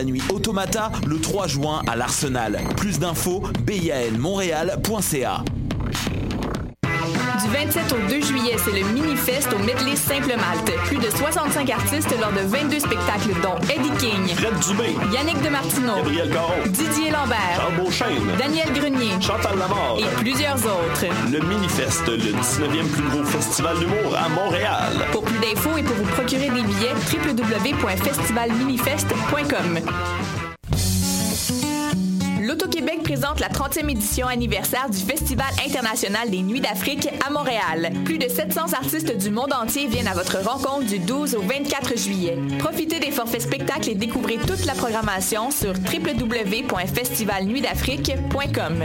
la nuit Automata le 3 juin à l'Arsenal. Plus d'infos, bilmontréal.ca. Du 27 au 2 juillet, c'est le Mini-Fest au Medley Simple Malte. Plus de 65 artistes lors de 22 spectacles, dont Eddie King, Fred Dubé, Yannick Demartino, Gabriel Caron, Didier Lambert, Charles Beauchesne, Daniel Grenier Chantal Lamar. et plusieurs autres. Le Minifest, le 19e plus gros festival d'humour à Montréal. Pour plus d'infos et pour vous procurer des billets, www.festivalminifest.com. L'Auto-Québec présente la 30e édition anniversaire du Festival international des Nuits d'Afrique à Montréal. Plus de 700 artistes du monde entier viennent à votre rencontre du 12 au 24 juillet. Profitez des forfaits spectacles et découvrez toute la programmation sur www.festivalnuitdafrique.com.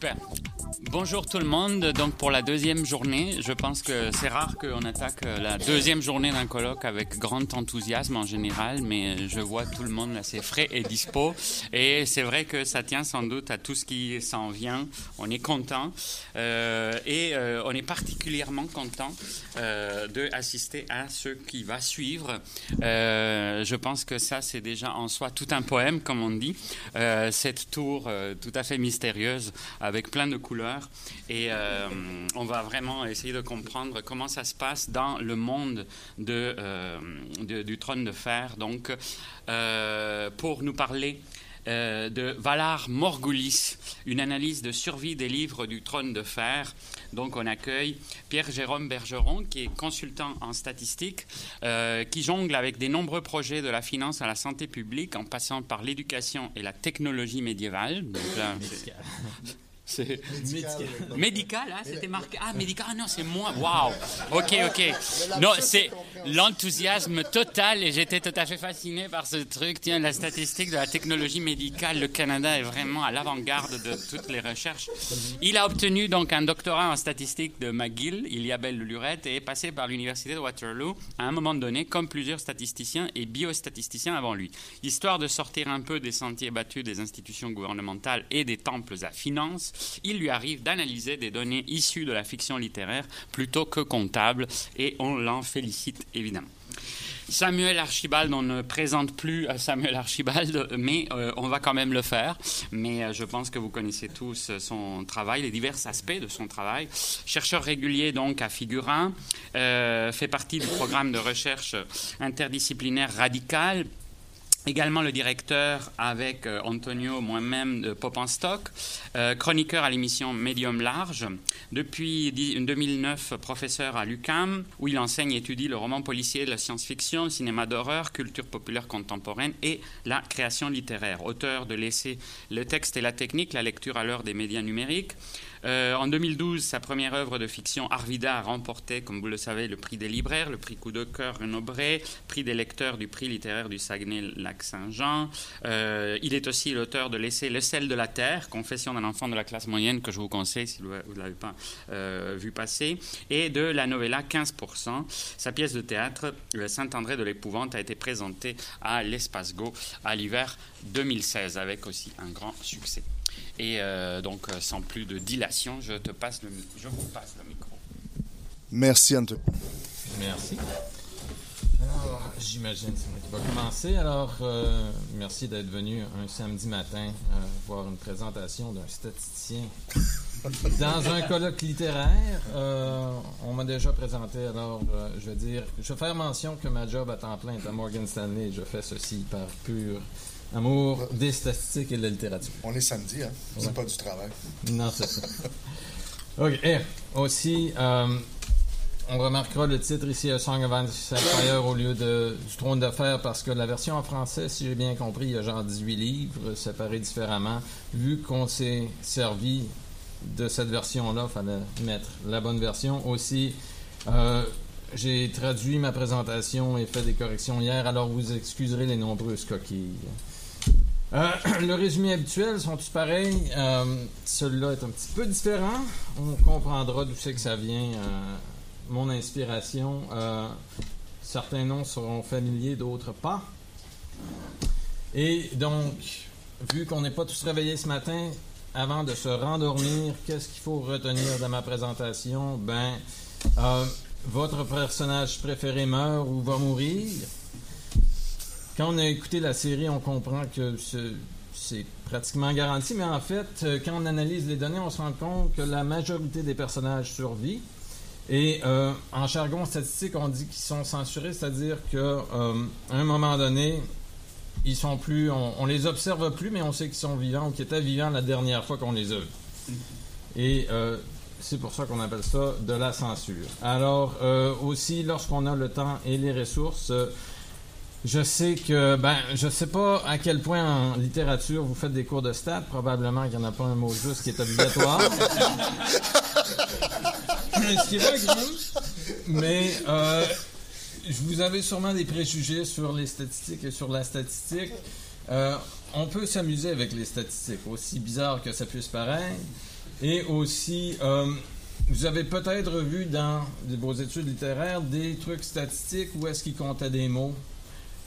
Super. Bonjour tout le monde. Donc pour la deuxième journée, je pense que c'est rare qu'on attaque la deuxième journée d'un colloque avec grand enthousiasme en général, mais je vois tout le monde assez frais et dispo. Et c'est vrai que ça tient sans doute à tout ce qui s'en vient. On est content euh, et euh, on est particulièrement content euh, de assister à ce qui va suivre. Euh, je pense que ça c'est déjà en soi tout un poème, comme on dit. Cette tour tout à fait mystérieuse avec plein de couleurs. Et euh, on va vraiment essayer de comprendre comment ça se passe dans le monde de, euh, du trône de fer. Donc, euh, pour nous parler de Valar Morgulis, une analyse de survie des livres du trône de fer. Donc on accueille Pierre-Jérôme Bergeron, qui est consultant en statistique, qui jongle avec des nombreux projets de la finance à la santé publique, en passant par l'éducation et la technologie médiévale. Donc là, c'est- c'est médical, hein, c'était marqué. Ah, médical, ah non, c'est moi. Waouh. Ok, ok. Non, c'est l'enthousiasme total et j'étais tout à fait fasciné par ce truc. Tiens, la statistique de la technologie médicale, le Canada est vraiment à l'avant-garde de toutes les recherches. Il a obtenu donc un doctorat en statistique de McGill, Iliabel Lurette, et est passé par l'université de Waterloo à un moment donné, comme plusieurs statisticiens et biostatisticiens avant lui. Histoire de sortir un peu des sentiers battus des institutions gouvernementales et des temples à finances, il lui arrive d'analyser des données issues de la fiction littéraire plutôt que comptables, et on l'en félicite évidemment. Samuel Archibald, on ne présente plus euh, Samuel Archibald, mais euh, on va quand même le faire. Mais euh, je pense que vous connaissez tous son travail, les divers aspects de son travail. Chercheur régulier donc à Figurin, fait partie du programme de recherche interdisciplinaire radical Également le directeur avec euh, Antonio, moi-même, de Pop euh, chroniqueur à l'émission Medium Large. Depuis di- 2009, professeur à l'UCAM, où il enseigne et étudie le roman policier, la science-fiction, le cinéma d'horreur, culture populaire contemporaine et la création littéraire. Auteur de l'essai Le texte et la technique, la lecture à l'heure des médias numériques. Euh, en 2012, sa première œuvre de fiction, Arvida, a remporté, comme vous le savez, le prix des libraires, le prix Coup de cœur Renaud prix des lecteurs du prix littéraire du Saguenay-Lac-Saint-Jean. Euh, il est aussi l'auteur de l'essai Le sel de la terre, confession d'un enfant de la classe moyenne que je vous conseille si vous ne l'avez pas euh, vu passer, et de la novella 15%. Sa pièce de théâtre, Saint-André de l'épouvante, a été présentée à l'Espace Go à l'hiver 2016, avec aussi un grand succès. Et euh, donc, euh, sans plus de dilation, je te passe le, je vous passe le micro. Merci, Anthony. Merci. Alors, j'imagine c'est moi qui va commencer. Alors, euh, merci d'être venu un samedi matin euh, voir une présentation d'un statisticien dans un colloque littéraire. Euh, on m'a déjà présenté, alors euh, je vais dire, je vais faire mention que ma job à temps plein est à Morgan Stanley je fais ceci par pure Amour des statistiques et de la littérature. On est samedi, hein? C'est Ouais. pas du travail. Non, c'est ça. OK. Et aussi, euh, on remarquera le titre ici, A Song of Ice Fire, au lieu de, du Trône de Fer, parce que la version en français, si j'ai bien compris, il y a genre 18 livres séparés différemment. Vu qu'on s'est servi de cette version-là, il fallait mettre la bonne version. Aussi, euh, j'ai traduit ma présentation et fait des corrections hier, alors vous excuserez les nombreuses coquilles. Euh, le résumé habituel sont tous pareils. Euh, Celui-là est un petit peu différent. On comprendra d'où c'est que ça vient. euh, mon inspiration. Certains noms seront familiers, d'autres pas. Et donc, vu qu'on n'est pas tous réveillés ce matin, avant de se rendormir, qu'est-ce qu'il faut retenir de ma présentation? Ben, votre personnage préféré meurt ou va mourir. Quand on a écouté la série, on comprend que ce- c'est pratiquement garanti, mais en fait, euh, quand on analyse les données, on se rend compte que la majorité des personnages survivent. Et euh, en jargon statistique, on dit qu'ils sont censurés, c'est-à-dire que euh, un moment donné, ils sont plus, on, on les observe plus, mais on sait qu'ils sont vivants ou qu'ils étaient vivants la dernière fois qu'on les a vus. Et c'est pour ça qu'on appelle ça de la censure. Alors aussi, lorsqu'on a le temps et les ressources, je sais que, ben, je sais pas à quel point en littérature vous faites des cours de stats. Probablement qu'il n'y en a pas un mot juste qui est obligatoire. Ce qui est vrai. Mais euh, vous avez sûrement des préjugés sur les statistiques et sur la statistique. Euh, on peut s'amuser avec les statistiques, aussi bizarre que ça puisse paraître. Et aussi, euh, vous avez peut-être vu dans vos études littéraires des trucs statistiques où est-ce qu'ils comptaient des mots.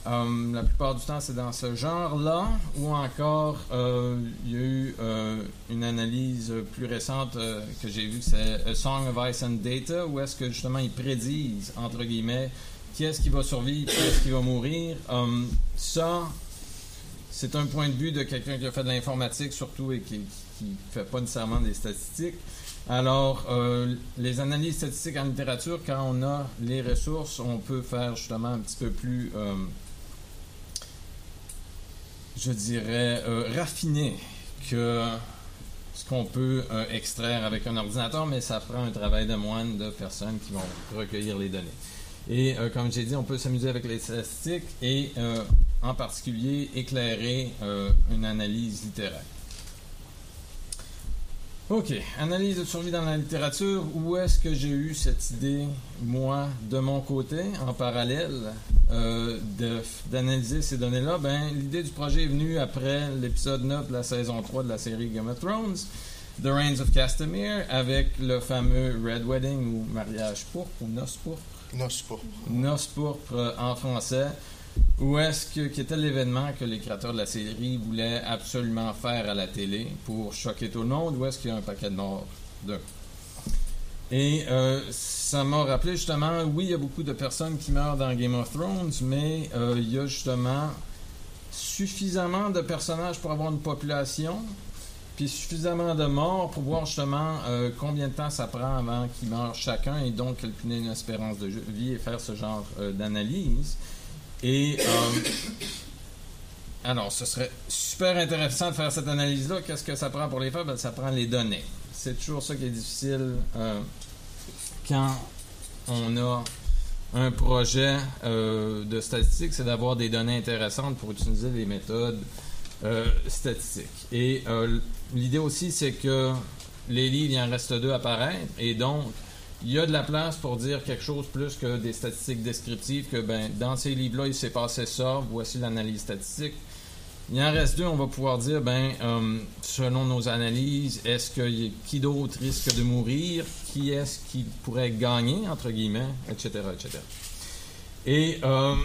Euh, la plupart du temps, c'est dans ce genre-là, ou encore, euh, il y a eu euh, une analyse plus récente que j'ai vue, c'est A Song of Ice and Data, où est-ce que justement ils prédisent, entre guillemets, qui est-ce qui va survivre, qui est-ce qui va mourir. Ça, c'est un point de vue de quelqu'un qui a fait de l'informatique surtout et qui ne fait pas nécessairement des statistiques. Alors, les analyses statistiques en littérature, quand on a les ressources, on peut faire justement un petit peu plus, je dirais, euh, raffiné que ce qu'on peut euh, extraire avec un ordinateur, mais ça prend un travail de moine de personnes qui vont recueillir les données. Et euh, comme j'ai dit, on peut s'amuser avec les statistiques et euh, en particulier éclairer une analyse littéraire. OK. Analyse de survie dans la littérature. Où est-ce que j'ai eu cette idée, moi, de mon côté, en parallèle, euh, d'analyser ces données-là? Ben, l'idée du projet est venue après l'épisode 9 de la saison 3 de la série Game of Thrones, The Reigns of Castamere, avec le fameux Red Wedding ou mariage pourpre ou noce pourpre? C'est pas. Noce pourpre euh, en français, où est-ce que qui était l'événement que les créateurs de la série voulaient absolument faire à la télé pour choquer tout le monde, où est-ce qu'il y a un paquet de morts. Et euh, ça m'a rappelé justement, oui, il y a beaucoup de personnes qui meurent dans Game of Thrones, mais euh, il y a justement suffisamment de personnages pour avoir une population, puis suffisamment de morts pour voir justement euh, combien de temps ça prend avant qu'ils meurent chacun et donc calculer une espérance de vie et faire ce genre d'analyse. Et euh, alors, ce serait super intéressant de faire cette analyse-là. Qu'est-ce que ça prend pour les faire? Ben, ça prend les données. C'est toujours ça qui est difficile euh, quand on a un projet euh, de statistique, c'est d'avoir des données intéressantes pour utiliser les méthodes statistiques. Et l'idée aussi, c'est que les livres, il en reste deux à paraître, et donc, il y a de la place pour dire quelque chose plus que des statistiques descriptives, que ben, dans ces livres-là, il s'est passé ça, voici l'analyse statistique. Il en reste deux, on va pouvoir dire, ben, euh, selon nos analyses, est-ce que qui d'autre risque de mourir, qui est-ce qui pourrait gagner, entre guillemets, etc., etc. Et euh,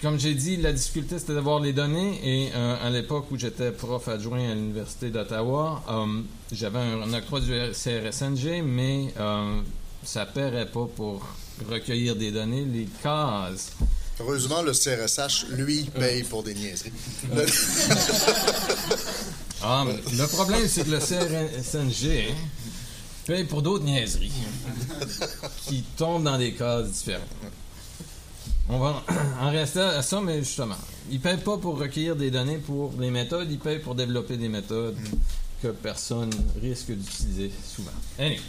comme j'ai dit, la difficulté c'était d'avoir les données. Et euh, à l'époque où j'étais prof adjoint à l'université d'Ottawa, j'avais un, un octroi du CRSNG, mais ça paierait pas pour recueillir des données. Les cases Heureusement, le CRSH, lui, paye pour des niaiseries. Ah, mais le problème, c'est que le CRSNG paye pour d'autres niaiseries qui tombent dans des cases différentes. on va en rester à ça, mais justement, ils ne payent pas pour recueillir des données pour les méthodes, ils payent pour développer des méthodes que personne risque d'utiliser souvent. Anyway.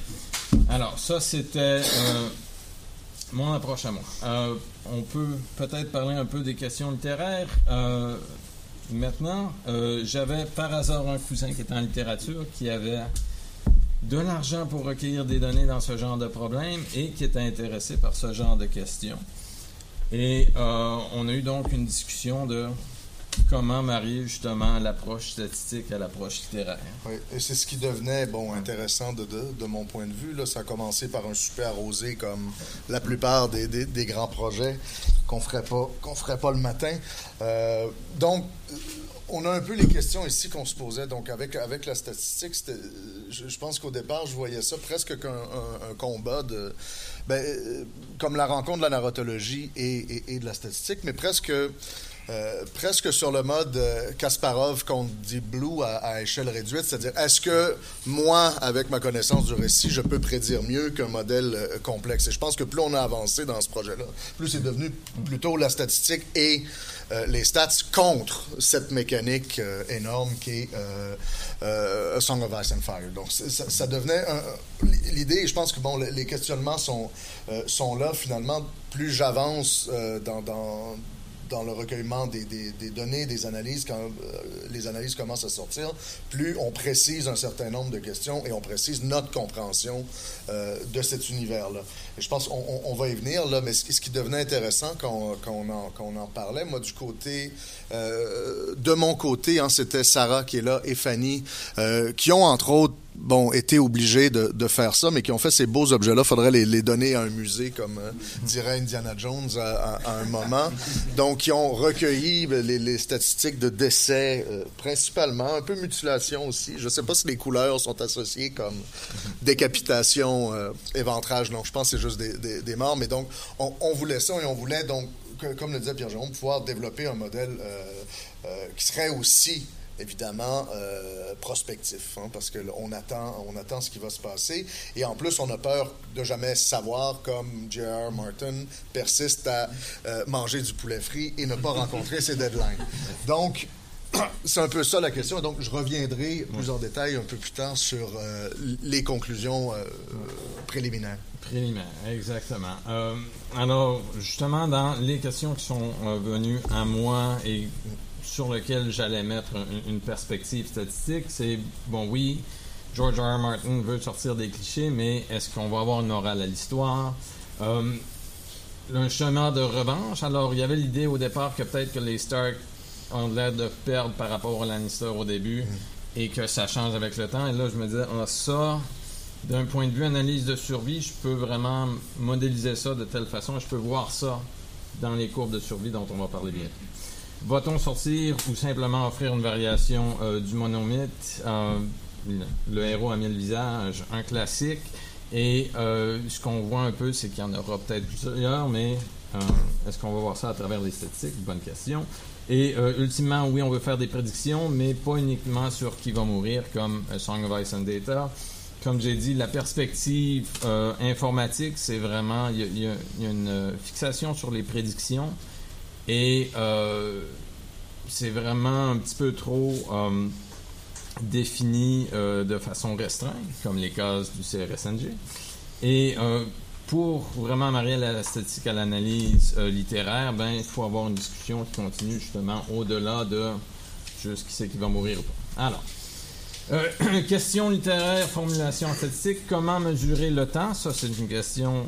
Alors, ça, c'était euh, mon approche à moi. Euh, on peut peut-être parler un peu des questions littéraires. Euh, maintenant, j'avais par hasard un cousin qui était en littérature qui avait de l'argent pour recueillir des données dans ce genre de problème et qui était intéressé par ce genre de questions. Et on a eu donc une discussion de comment marier justement l'approche statistique à l'approche littéraire? Oui, et c'est ce qui devenait bon intéressant de, de, de mon point de vue. Là. Ça a commencé par un super arrosé comme la plupart des, des, grands projets qu'on ferait pas qu'on ferait pas le matin. Euh, donc on a un peu les questions ici qu'on se posait. Donc, avec, avec la statistique, je, je, pense qu'au départ, je voyais ça presque comme un, combat de. Ben, comme la rencontre de la narratologie et, et de la statistique, mais presque. Euh, presque sur le mode euh, Kasparov contre Deep Blue à, échelle réduite, c'est-à-dire est-ce que moi, avec ma connaissance du récit, je peux prédire mieux qu'un modèle euh, complexe? Et je pense que plus on a avancé dans ce projet-là, plus c'est devenu plutôt la statistique et les stats contre cette mécanique énorme qui est A Song of Ice and Fire. Donc ça, devenait l'idée, et je pense que bon, les questionnements sont, sont là finalement. Plus j'avance dans dans le recueillement des, données, des analyses, quand euh, les analyses commencent à sortir, plus on précise un certain nombre de questions et on précise notre compréhension euh, de cet univers-là. Je pense qu'on on va y venir, là, mais ce, qui devenait intéressant quand, on, en, parlait, moi, du côté, euh, de mon côté, hein, c'était Sarah qui est là et Fanny, qui ont, entre autres, bon, été obligés de, de, faire ça, mais qui ont fait ces beaux objets-là. faudrait les, les, donner à un musée, comme euh, dirait Indiana Jones à, à, à, un moment. Donc, qui ont recueilli les, les statistiques de décès, euh, principalement, un peu mutilation aussi. Je ne sais pas si les couleurs sont associées comme décapitation, euh, éventrage. Non, je pense que c'est juste des, des, des, morts. Mais donc, on, on, voulait ça et on voulait donc, que, comme le disait Pierre-Jérôme, pouvoir développer un modèle qui serait aussi évidemment euh, prospectif, hein, parce qu'on attend, on attend ce qui va se passer. Et en plus, on a peur de jamais savoir, comme J.R. Martin persiste à euh, manger du poulet frit et ne pas rencontrer ses deadlines. Donc, c'est un peu ça la question. Donc, je reviendrai plus en détail un peu plus tard sur euh, les conclusions préliminaires. Préliminaires, exactement. Alors, justement, dans les questions qui sont venues à moi et sur lequel j'allais mettre une, une perspective statistique, c'est, bon, oui, George R. R. Martin veut sortir des clichés, mais est-ce qu'on va avoir une morale à l'histoire? Euh, un chemin de revanche. Alors, il y avait l'idée au départ que peut-être que les Stark ont l'air de perdre par rapport à Lannister au début mm. et que ça change avec le temps. Et là, je me disais, ah, ça, d'un point de vue analyse de survie, je peux vraiment modéliser ça de telle façon. Je peux voir ça dans les courbes de survie dont on va parler bientôt. Va-t-on sortir ou simplement offrir une variation euh, du monomythe euh, le, héros a mis le visage, un classique? Et euh, ce qu'on voit un peu, c'est qu'il y en aura peut-être plusieurs, mais est-ce qu'on va voir ça à travers les statistiques? Bonne question. Et ultimement, oui, on veut faire des prédictions, mais pas uniquement sur qui va mourir, comme Song of Ice and Data. Comme j'ai dit, la perspective informatique, c'est vraiment, il y, a une fixation sur les prédictions. Et c'est vraiment un petit peu trop euh, défini euh, de façon restreinte, comme les cases du CRSNG. Et euh, pour vraiment marier la statistique à l'analyse littéraire, ben il faut avoir une discussion qui continue justement au-delà de juste qui c'est qui va mourir ou pas. Alors, euh, question littéraire, formulation statistique, comment mesurer le temps? Ça, c'est une question.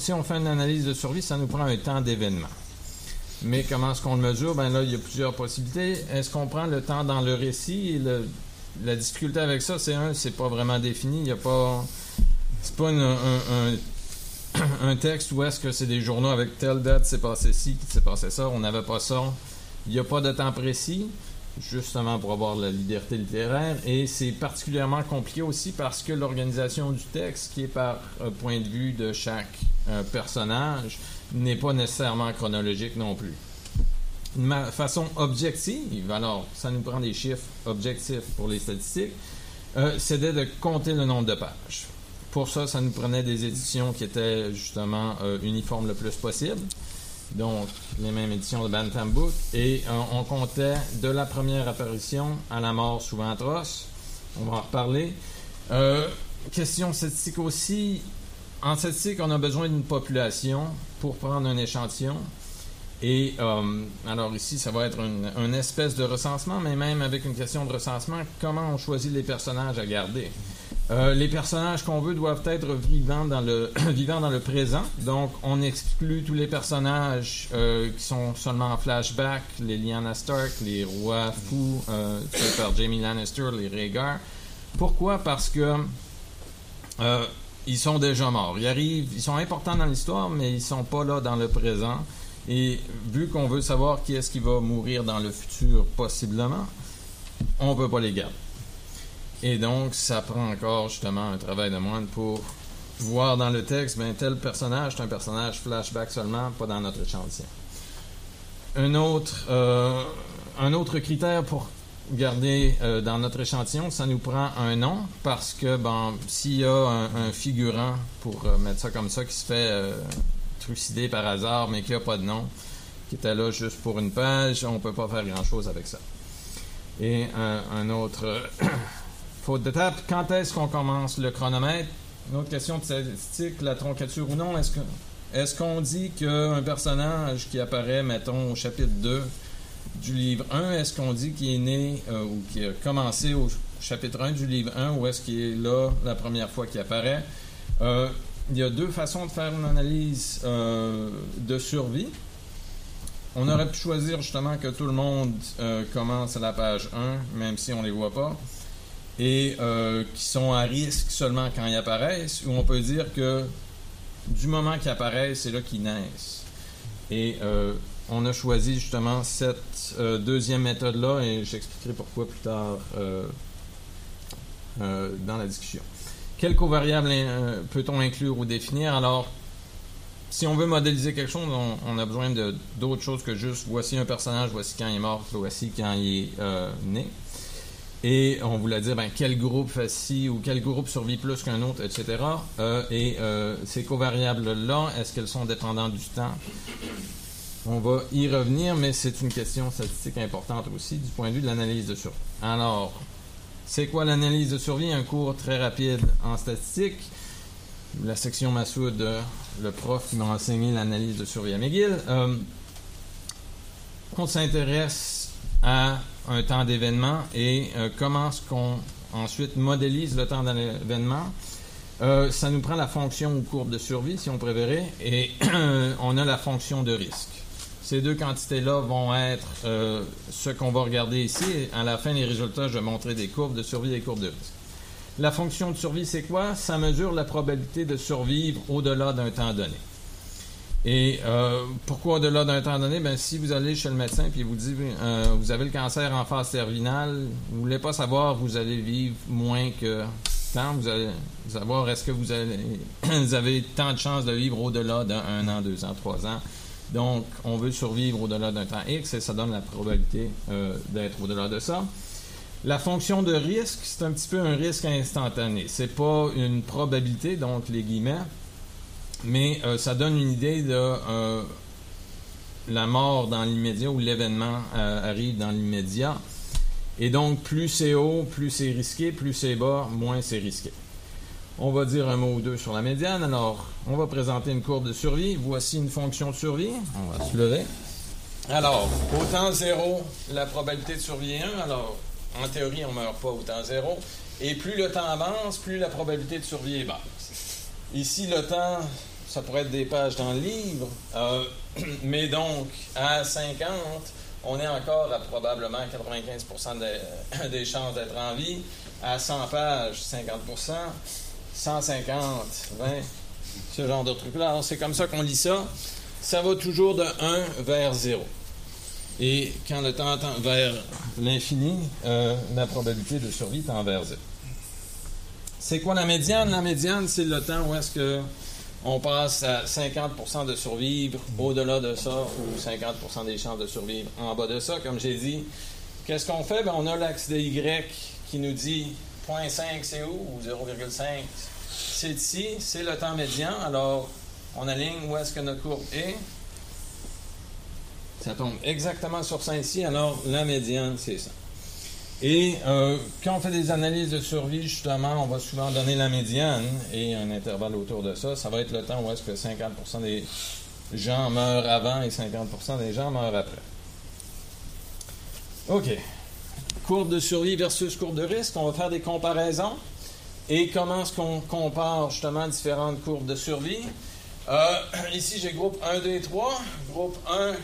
Si on fait une analyse de survie, ça nous prend un temps d'événement. Mais comment est-ce qu'on le mesure? Ben là, il y a plusieurs possibilités. Est-ce qu'on prend le temps dans le récit? La difficulté avec ça, c'est un, c'est pas vraiment défini. Il n'y a pas. C'est pas un, un, texte où est-ce que c'est des journaux avec telle date, c'est passé ci, c'est passé ça. On n'avait pas ça. Il n'y a pas de temps précis, justement pour avoir la liberté littéraire. Et c'est particulièrement compliqué aussi parce que l'organisation du texte, qui est par euh, point de vue de chaque euh, personnage, n'est pas nécessairement chronologique non plus. De façon objective, alors ça nous prend des chiffres objectifs pour les statistiques, euh, c'était de compter le nombre de pages. Pour ça, ça nous prenait des éditions qui étaient justement euh, uniformes le plus possible. donc les mêmes éditions de Bantam Book, et euh, on comptait de la première apparition à la mort souvent atroce. On va en reparler. Question statistique aussi. En statistique, on a besoin d'une population pour prendre un échantillon. Et euh, alors ici, ça va être une, espèce de recensement, mais même avec une question de recensement, comment on choisit les personnages à garder Euh, les personnages qu'on veut doivent être vivants dans le présent. Donc, on exclut tous les personnages euh, qui sont seulement en flashback, les Lyanna Stark, les rois fous tués par Jamie Lannister, les Rhaegar. Pourquoi? Parce que ils sont déjà morts. Ils arrivent, ils sont importants dans l'histoire, mais ils sont pas là dans le présent. Et vu qu'on veut savoir qui est-ce qui va mourir dans le futur, possiblement, on peut pas les garder. Et donc, ça prend encore justement un travail de moine pour voir dans le texte, ben, tel personnage, c'est un personnage flashback seulement, pas dans notre échantillon. Un autre, euh, un autre critère pour garder euh, dans notre échantillon, ça nous prend un nom, parce que bon, s'il y a un, figurant, pour euh, mettre ça comme ça, qui se fait euh, trucider par hasard, mais qui n'a pas de nom, qui était là juste pour une page, on peut pas faire grand-chose avec ça. Et un, autre faute de tape, quand est-ce qu'on commence le chronomètre? Une autre question de statistique, la troncature ou non, est-ce que est-ce qu'on dit qu'un personnage qui apparaît, mettons, au chapitre 2 du livre 1, est-ce qu'on dit qu'il est né euh, ou qu'il a commencé au chapitre 1 du livre 1 ou est-ce qu'il est là la première fois qu'il apparaît? Euh, il y a deux façons de faire une analyse euh, de survie. On aurait pu choisir justement que tout le monde commence à la page 1, même si on ne les voit pas, et qui sont à risque seulement quand ils apparaissent, ou on peut dire que du moment qu'ils apparaissent, c'est là qu'ils naissent. Et on a choisi justement cette euh, deuxième méthode-là, et j'expliquerai pourquoi plus tard euh, euh, dans la discussion. Quelles covariables peut-on inclure ou définir? Alors, si on veut modéliser quelque chose, on, a besoin d'autres choses que juste voici un personnage, voici quand il est mort, voici quand il est né. Et on voulait dire ben, quel groupe fait ci ou quel groupe survit plus qu'un autre, etc. Et ces covariables-là, est-ce qu'elles sont dépendantes du temps? On va y revenir, mais c'est une question statistique importante aussi du point de vue de l'analyse de survie. Alors, c'est quoi l'analyse de survie? Un cours très rapide en statistique. La section Massoud, euh, le prof qui m'a enseigné l'analyse de survie à McGill. Euh, on s'intéresse à un temps d'événement et euh, comment est-ce qu'on ensuite modélise le temps d'un événement. Euh, ça nous prend la fonction ou courbe de survie, si on préférait, et on a la fonction de risque. Ces deux quantités-là vont être euh, ce qu'on va regarder ici. À la fin des résultats, je vais montrer des courbes de survie et courbes de risque. La fonction de survie, c'est quoi? Ça mesure la probabilité de survivre au-delà d'un temps donné. Et euh, pourquoi au-delà d'un temps donné? Ben, si vous allez chez le médecin et vous dit euh, vous avez le cancer en phase terminale, vous voulez pas savoir vous allez vivre moins que tant, vous allez savoir est-ce que vous, allez, vous avez tant de chances de vivre au-delà d'un an, deux ans, trois ans? Donc, on veut survivre au-delà d'un temps X et ça donne la probabilité euh, d'être au-delà de ça. La fonction de risque, c'est un petit peu un risque instantané. C'est pas une probabilité, donc les guillemets, mais euh, ça donne une idée de euh, la mort dans l'immédiat ou l'événement arrive dans l'immédiat. Et donc, plus c'est haut, plus c'est risqué, plus c'est bas, moins c'est risqué. On va dire un mot ou deux sur la médiane. Alors, on va présenter une courbe de survie. Voici une fonction de survie. On va se lever. Alors, au temps zéro, la probabilité de survie est 1. Alors, en théorie, on ne meurt pas au temps zéro. Et plus le temps avance, plus la probabilité de survie est basse. Ici, le temps, ça pourrait être des pages dans le livre. Euh, mais donc, à 50, on est encore à probablement 95 des, des chances d'être en vie. À 100 pages, 50 150, 20, ce genre de truc-là. Alors, c'est comme ça qu'on lit ça. Ça va toujours de 1 vers 0. Et quand le temps tend vers l'infini, euh, la probabilité de survie tend vers 0. C'est quoi la médiane? La médiane, c'est le temps où est-ce que on passe à 50% de survivre au-delà de ça ou 50% des chances de survivre en bas de ça. Comme j'ai dit, qu'est-ce qu'on fait? Ben, on a l'axe de Y qui nous dit 0.5 c'est où? Ou 0,5 c'est ici, c'est le temps médian. Alors, on aligne où est-ce que notre courbe est. Ça tombe exactement sur ça ici, alors la médiane, c'est ça. Et euh, quand on fait des analyses de survie, justement, on va souvent donner la médiane et un intervalle autour de ça. Ça va être le temps où est-ce que 50% des gens meurent avant et 50% des gens meurent après. OK. Courbe de survie versus courbe de risque. On va faire des comparaisons. Et comment est-ce qu'on compare justement différentes courbes de survie? Euh, ici, j'ai groupe 1, 2 et 3. Groupe 1,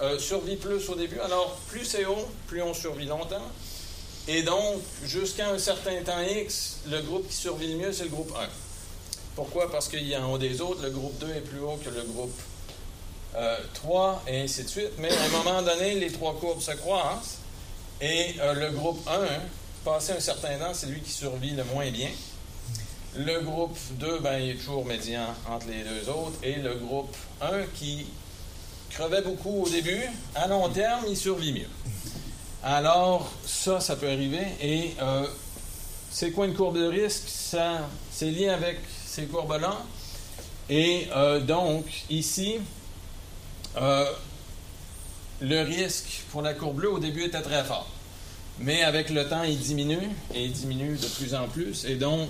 euh, survie plus au début. Alors, plus c'est haut, plus on survit longtemps. Et donc, jusqu'à un certain temps X, le groupe qui survit le mieux, c'est le groupe 1. Pourquoi? Parce qu'il y a en haut des autres, le groupe 2 est plus haut que le groupe 3, et ainsi de suite. Mais à un moment donné, les trois courbes se croisent, et euh, le groupe 1, passé un certain temps, c'est lui qui survit le moins bien. Le groupe 2, ben, il est toujours médian entre les deux autres, et le groupe 1 qui crevait beaucoup au début, à long terme, il survit mieux. Alors, ça, ça peut arriver. Et euh, c'est quoi une courbe de risque? Ça, c'est lié avec ces courbes-là. Et euh, donc, ici, le risque pour la courbe bleue au début était très fort. Mais avec le temps, il diminue et il diminue de plus en plus. Et donc,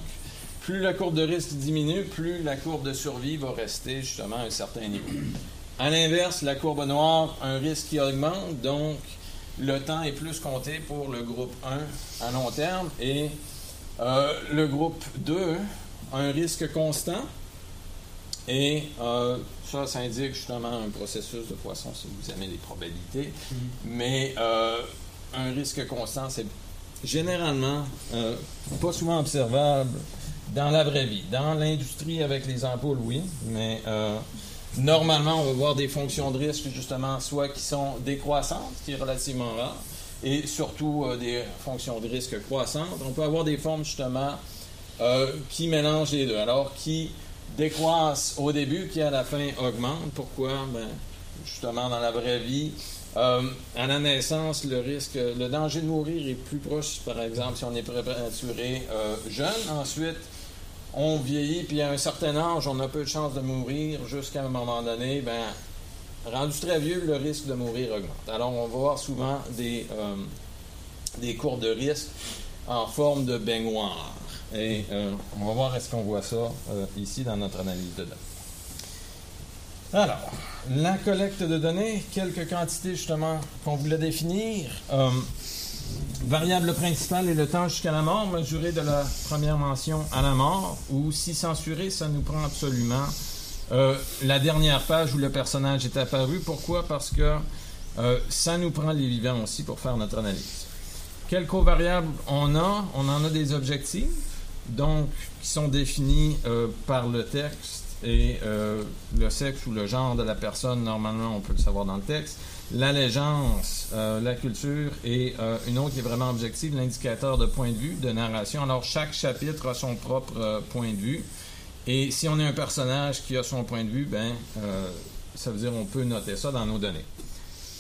plus la courbe de risque diminue, plus la courbe de survie va rester justement à un certain niveau. À l'inverse, la courbe noire, un risque qui augmente, donc le temps est plus compté pour le groupe 1 à long terme et euh, le groupe 2 a un risque constant et euh, ça, ça indique justement un processus de poisson si vous aimez les probabilités, mais euh, un risque constant, c'est généralement pas souvent observable dans la vraie vie. Dans l'industrie avec les ampoules, oui, mais Normalement, on va voir des fonctions de risque, justement, soit qui sont décroissantes, qui est relativement rare, et surtout euh, des fonctions de risque croissantes. On peut avoir des formes, justement, euh, qui mélangent les deux. Alors, qui décroissent au début, qui à la fin augmentent. Pourquoi? Ben, justement, dans la vraie vie, euh, à la naissance, le risque, le danger de mourir est plus proche, par exemple, si on est prématuré jeune. Ensuite, on vieillit, puis à un certain âge, on a peu de chances de mourir, jusqu'à un moment donné, ben, rendu très vieux, le risque de mourir augmente. Alors, on va voir souvent des, euh, des courbes de risque en forme de baignoire. Et euh, on va voir est-ce qu'on voit ça euh, ici dans notre analyse de données. Alors, la collecte de données, quelques quantités justement qu'on voulait définir. Variable principale est le temps jusqu'à la mort, mesuré de la première mention à la mort, ou si censuré, ça nous prend absolument euh, la dernière page où le personnage est apparu. Pourquoi? Parce que euh, ça nous prend les vivants aussi pour faire notre analyse. Quelles covariables on a? On en a des objectifs, donc qui sont définis euh, par le texte et le sexe ou le genre de la personne. Normalement, on peut le savoir dans le texte l'allégeance, euh, la culture et euh, une autre qui est vraiment objective, l'indicateur de point de vue, de narration. Alors, chaque chapitre a son propre euh, point de vue. Et si on est un personnage qui a son point de vue, ben, ça veut dire on peut noter ça dans nos données.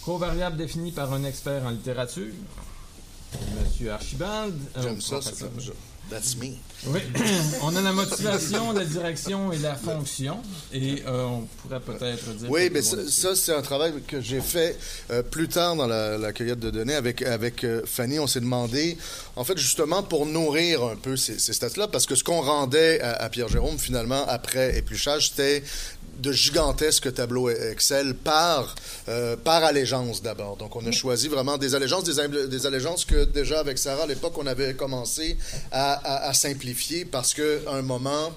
Covariable définie par un expert en littérature, Monsieur Archibald. J'aime ça, That's me. Oui, on a la motivation, la direction et la fonction. Et euh, on pourrait peut-être dire. Oui, mais ça, c'est un travail que j'ai fait euh, plus tard dans la, cueillette de données avec, avec euh, Fanny. On s'est demandé, en fait, justement, pour nourrir un peu ces, stats-là, parce que ce qu'on rendait à, à Pierre-Jérôme, finalement, après épluchage, c'était de gigantesques tableaux Excel par, euh, par allégeance d'abord. Donc, on a choisi vraiment des allégeances, des, des allégeances que déjà avec Sarah à l'époque, on avait commencé à, à, simplifier parce qu'à un moment,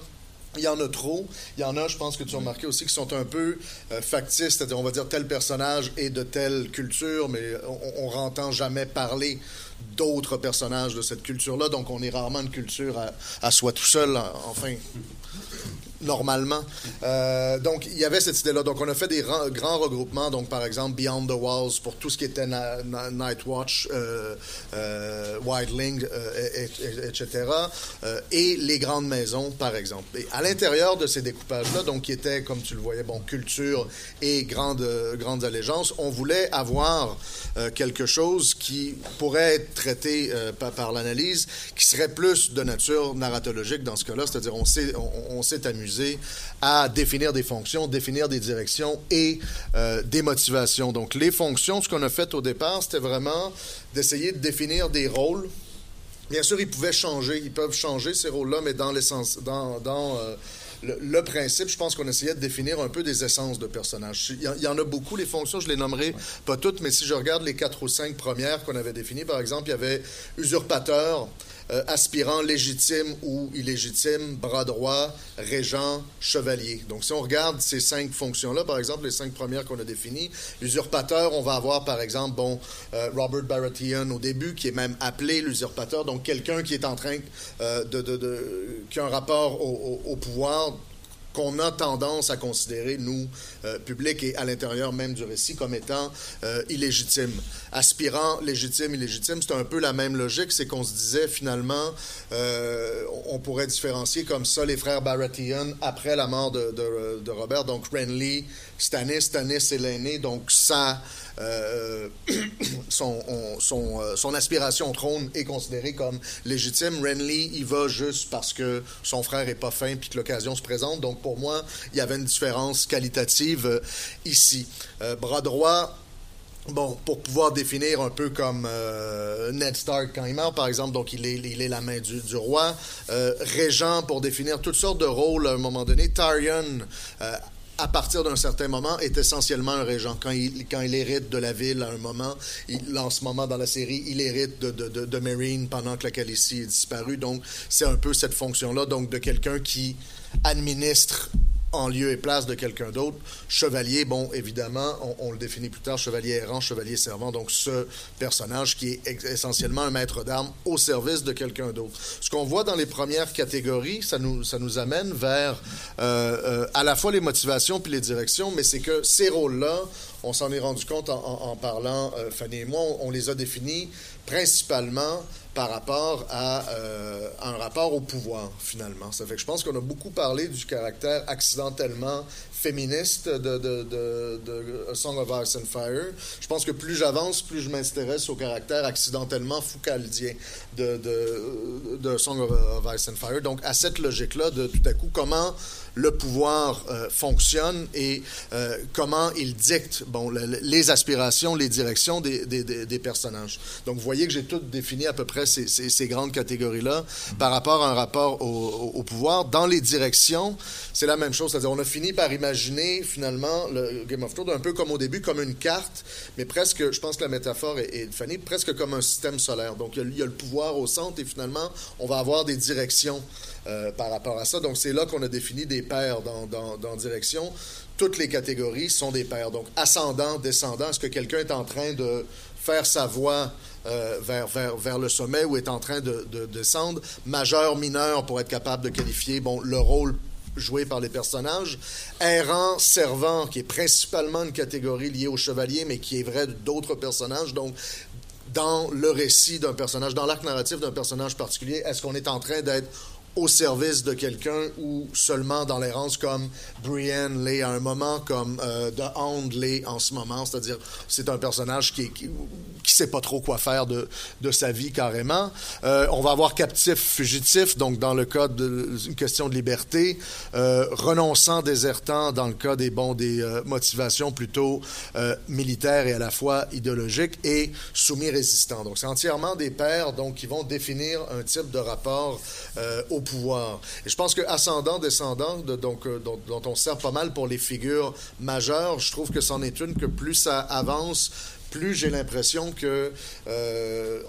il y en a trop. Il y en a, je pense que tu as remarqué aussi, qui sont un peu euh, factices, c'est-à-dire on va dire tel personnage est de telle culture, mais on, on n'entend jamais parler d'autres personnages de cette culture-là, donc on est rarement une culture à, à soi tout seul, enfin, normalement. Euh, donc, il y avait cette idée-là. Donc, on a fait des grands regroupements. Donc, par exemple, Beyond the Walls pour tout ce qui était Night Watch, euh, euh, Wildling, etc. et les grandes maisons, par exemple. Et à l'intérieur de ces découpages-là, donc, qui étaient, comme tu le voyais, bon, culture et grandes, grandes allégeances, on voulait avoir quelque chose qui pourrait être traité par, par l'analyse, qui serait plus de nature narratologique dans ce cas-là. C'est-à-dire, on s'est amusé à définir des fonctions, définir des directions et euh, des motivations. Donc, les fonctions, ce qu'on a fait au départ, c'était vraiment d'essayer de définir des rôles. Bien sûr, ils pouvaient changer, ils peuvent changer ces rôles-là, mais dans l'essence, dans, euh, le, le principe, je pense qu'on essayait de définir un peu des essences de personnages. Il y, en- il y en a beaucoup, les fonctions, je les nommerai pas toutes, mais si je regarde les quatre ou cinq premières qu'on avait définies, par exemple, il y avait usurpateur, euh, aspirant légitime ou illégitime, bras droit, régent, chevalier. Donc, si on regarde ces cinq fonctions-là, par exemple, les cinq premières qu'on a définies, l'usurpateur, on va avoir, par exemple, bon, euh, Robert Baratheon au début, qui est même appelé l'usurpateur, donc quelqu'un qui est en train euh, de, qui a un rapport au pouvoir qu'on a tendance à considérer, nous, euh, public et à l'intérieur même du récit, comme étant euh, illégitime. Aspirant, légitime, illégitime, c'est un peu la même logique, c'est qu'on se disait finalement, euh, on pourrait différencier comme ça les frères Baratheon après la mort de, de- de Robert, donc Renly, Stannis, Stannis est l'aîné, donc ça, euh, euh, son aspiration au trône est considérée comme légitime. Renly, il va juste parce que son frère est pas fin puis que l'occasion se présente. Donc pour moi, il y avait une différence qualitative euh, ici. Bras droit, Bon, pour pouvoir définir un peu comme Ned Stark quand il meurt, par exemple, donc il est, il est la main du, roi. Régent pour définir toutes sortes de rôles à un moment donné. Tyrion, à partir d'un certain moment, est essentiellement un régent. Quand il, quand il hérite de la ville à un moment, il, en ce moment dans la série, il hérite de, de, de, de Meereen pendant que la Khaleesi est disparue. Donc, c'est un peu cette fonction-là, donc de quelqu'un qui administre en lieu et place de quelqu'un d'autre. Chevalier, bon, évidemment, on, le définit plus tard, chevalier errant, chevalier servant, donc ce personnage qui est essentiellement un maître d'armes au service de quelqu'un d'autre. Ce qu'on voit dans les premières catégories, ça nous, ça nous amène vers euh, euh, à la fois les motivations puis les directions, mais c'est que ces rôles-là, on s'en est rendu compte en, parlant, euh, Fanny et moi, on les a définis principalement par rapport à euh, un rapport au pouvoir, finalement. Ça fait que je pense qu'on a beaucoup parlé du caractère accidentellement féministe de, Song of Ice and Fire. Je pense que plus j'avance, plus je m'intéresse au caractère accidentellement foucaldien de, Song of, Ice and Fire. Donc, à cette logique-là, de tout à coup, comment le pouvoir euh, fonctionne et euh, comment il dicte bon, le- le- les aspirations, les directions des, personnages. Donc, vous voyez que j'ai tout défini à peu près ces, grandes catégories-là par rapport à un rapport au pouvoir. Dans les directions, c'est la même chose. C'est-à-dire, on a fini par imaginer finalement le Game of Thrones un peu comme au début, comme une carte, mais presque, je pense que la métaphore est, est Fanny, presque comme un système solaire. Donc, il y, a, le pouvoir au centre et finalement, on va avoir des directions euh, par rapport à ça. Donc, c'est là qu'on a défini des paires dans direction. Toutes les catégories sont des paires. Donc, ascendant, descendant, est-ce que quelqu'un est en train de faire sa voie euh, vers, vers, vers le sommet ou est en train de, de descendre? Majeur, mineur, pour être capable de qualifier bon, le rôle joué par les personnages. Errant, servant, qui est principalement une catégorie liée au chevalier, mais qui est vrai d'autres personnages. Donc, dans le récit d'un personnage, dans l'arc narratif d'un personnage particulier, est-ce qu'on est en train d'être au service de quelqu'un ou seulement dans l'errance comme Brienne l'est à un moment, comme euh, The Hound l'est en ce moment, c'est-à-dire c'est un personnage qui, qui sait pas trop quoi faire de, de sa vie carrément. Euh, on va avoir captif, fugitif, donc dans le cas d'une question de liberté, euh, renonçant, désertant dans le cas des bons des euh, motivations plutôt militaires et à la fois idéologiques et soumis résistant. Donc c'est entièrement des pairs donc qui vont définir un type de rapport au pouvoir. Et je pense que ascendant, descendant, de- donc euh, dont, on sert pas mal pour les figures majeures, je trouve que c'en est une que plus ça avance, plus j'ai l'impression que euh,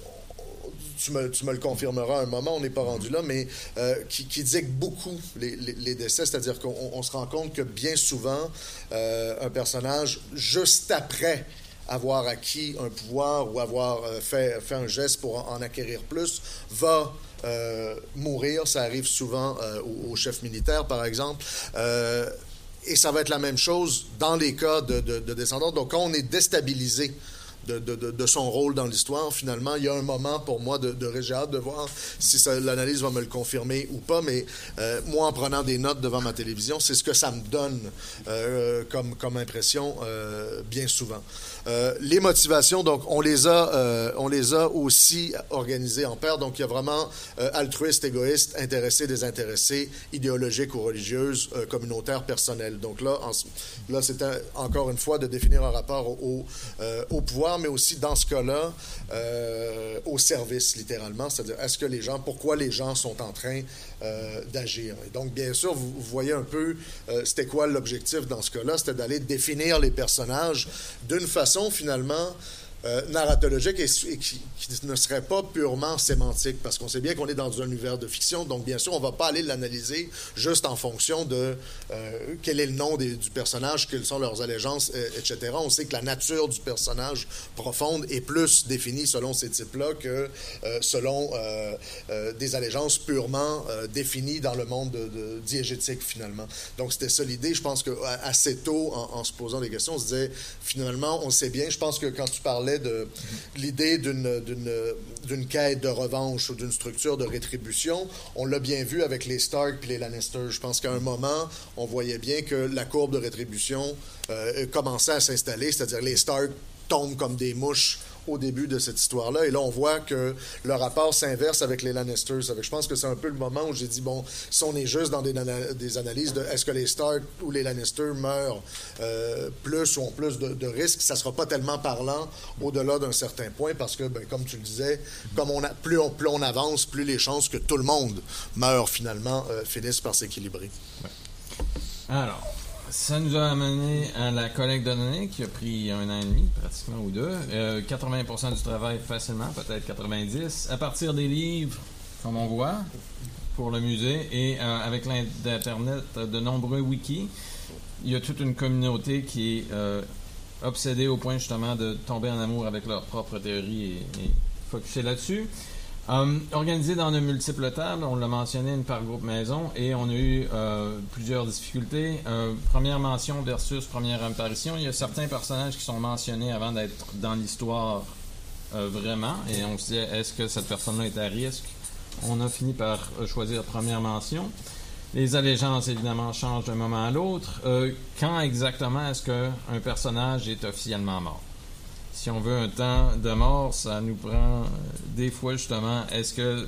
tu me, tu me le confirmeras un moment, on n'est pas rendu là, mais euh, qui, qui dicte beaucoup les, décès, c'est-à-dire qu'on on se rend compte que bien souvent, un personnage, juste après avoir acquis un pouvoir ou avoir fait, fait un geste pour en, acquérir plus, va mourir. Ça arrive souvent euh, aux, chefs militaires, par exemple. Euh, et ça va être la même chose dans les cas de, de, de descendants. Donc, quand on est déstabilisé de, son rôle dans l'histoire. Finalement, il y a un moment pour moi de, de j'ai de voir si l'analyse va me le confirmer ou pas, mais euh, moi, en prenant des notes devant ma télévision, c'est ce que ça me donne euh, comme, impression euh, bien souvent. Euh, les motivations, donc, on les a, euh, on les a aussi organisées en paire. Donc, il y a vraiment euh, altruiste, égoïste, intéressé, désintéressé, idéologique ou religieuse, euh, communautaire, personnelle. Donc là, en, là, c'est un- encore une fois de définir un rapport au, au, euh, au pouvoir, mais aussi dans ce cas-là, euh, au service, littéralement. C'est-à-dire, est-ce que les gens, pourquoi les gens sont en train euh, d'agir? Et donc, bien sûr, vous, vous voyez un peu, euh, c'était quoi l'objectif dans ce cas-là? C'était d'aller définir les personnages d'une façon, finalement, euh, narratologique et, qui, ne serait pas purement sémantique, parce qu'on sait bien qu'on est dans un univers de fiction, donc bien sûr, on ne va pas aller l'analyser juste en fonction de euh, quel est le nom du personnage, quelles sont leurs allégeances, euh, etc. On sait que la nature du personnage profonde est plus définie selon ces types-là que selon des allégeances purement définies dans le monde de, diégétique, finalement. Donc, c'était ça l'idée. Je pense qu'assez assez tôt, en, en se posant des questions, on se disait, finalement, on sait bien, je pense que quand tu de l'idée d'une quête de revanche ou d'une structure de rétribution, on l'a bien vu avec les Stark puis les Lannister. Je pense qu'à un moment, on voyait bien que la courbe de rétribution euh, commençait à s'installer, c'est-à-dire les Stark tombent comme des mouches au début de cette histoire-là. Et là, on voit que le rapport s'inverse avec les Lannisters. Je pense que c'est un peu le moment où j'ai dit, bon, si on est juste dans des, analyses de est-ce que les Stark ou les Lannister meurent euh, plus ou ont plus de, risques, ça sera pas tellement parlant au-delà d'un certain point parce que, ben, comme tu le disais, comme on a, plus, on, avance, plus les chances que tout le monde meure finalement euh, finissent par s'équilibrer. Alors, ça nous a amené à la collecte de données qui a pris un an et demi, pratiquement, ou deux. Euh, 80% du travail facilement, peut-être 90%. À partir des livres, comme on voit, pour le musée, et euh, avec l'Internet, euh, de nombreux wikis, il y a toute une communauté qui est euh, obsédée au point justement de tomber en amour avec leur propre théorie et, et là-dessus. Euh, organisé dans de multiples tables, on l'a mentionné, une par groupe maison, et on a eu euh, plusieurs difficultés. Euh, première mention versus première apparition, il y a certains personnages qui sont mentionnés avant d'être dans l'histoire euh, vraiment, et on se disait, est-ce que cette personne-là est à risque? On a fini par choisir première mention. Les allégeances, évidemment, changent d'un moment à l'autre. Quand exactement est-ce qu'un personnage est officiellement mort? Si on veut un temps de mort, ça nous prend euh, des fois justement, est-ce que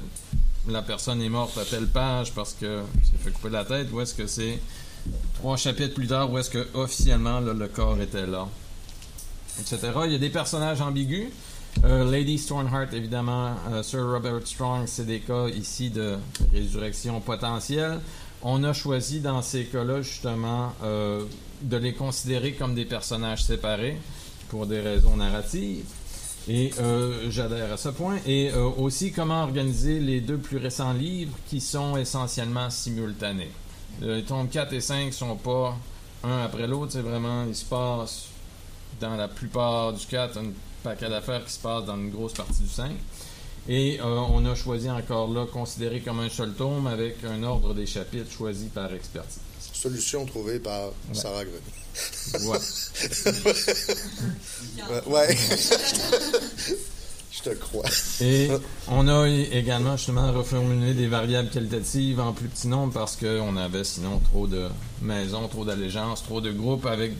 la personne est morte à telle page parce que s'est fait couper la tête ou est-ce que c'est trois chapitres plus tard où est-ce que officiellement le corps était là, etc. Il y a des personnages ambigus. Euh, Lady Stormheart, évidemment, euh, Sir Robert Strong, c'est des cas ici de résurrection potentielle. On a choisi dans ces cas-là justement de les considérer comme des personnages séparés pour des raisons narratives. Et euh, j'adhère à ce point. Et euh, aussi, comment organiser les deux plus récents livres qui sont essentiellement simultanés. Les tomes 4 et 5 sont pas un après l'autre, c'est vraiment, il se passe dans la plupart du 4 un paquet d'affaires qui se passe dans une grosse partie du 5. Et euh, on a choisi encore là, considéré comme un seul tome avec un ordre des chapitres choisi par expertise. Solution trouvée par Sarah Grenier. Ouais. Ouais. ouais. Je te crois. Et on a également justement reformulé des variables qualitatives en plus petit nombre parce qu'on avait sinon trop de maisons, trop d'allégeances, trop de groupes avec.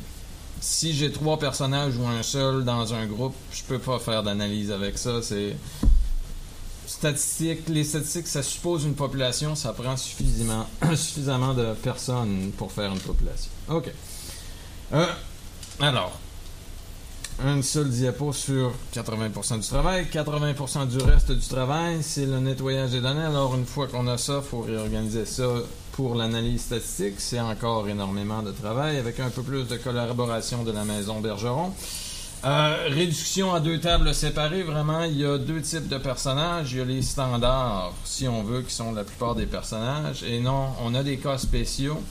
Si j'ai trois personnages ou un seul dans un groupe, je peux pas faire d'analyse avec ça. C'est statistique. Les statistiques, ça suppose une population, ça prend suffisamment, de personnes pour faire une population. Ok. Euh, alors, un seul diapo sur 80% du travail. 80% du reste du travail, c'est le nettoyage des données. Alors, une fois qu'on a ça, il faut réorganiser ça pour l'analyse statistique. C'est encore énormément de travail avec un peu plus de collaboration de la maison Bergeron. Euh, réduction à deux tables séparées, vraiment, il y a deux types de personnages. Il y a les standards, si on veut, qui sont la plupart des personnages. Et non, on a des cas spéciaux.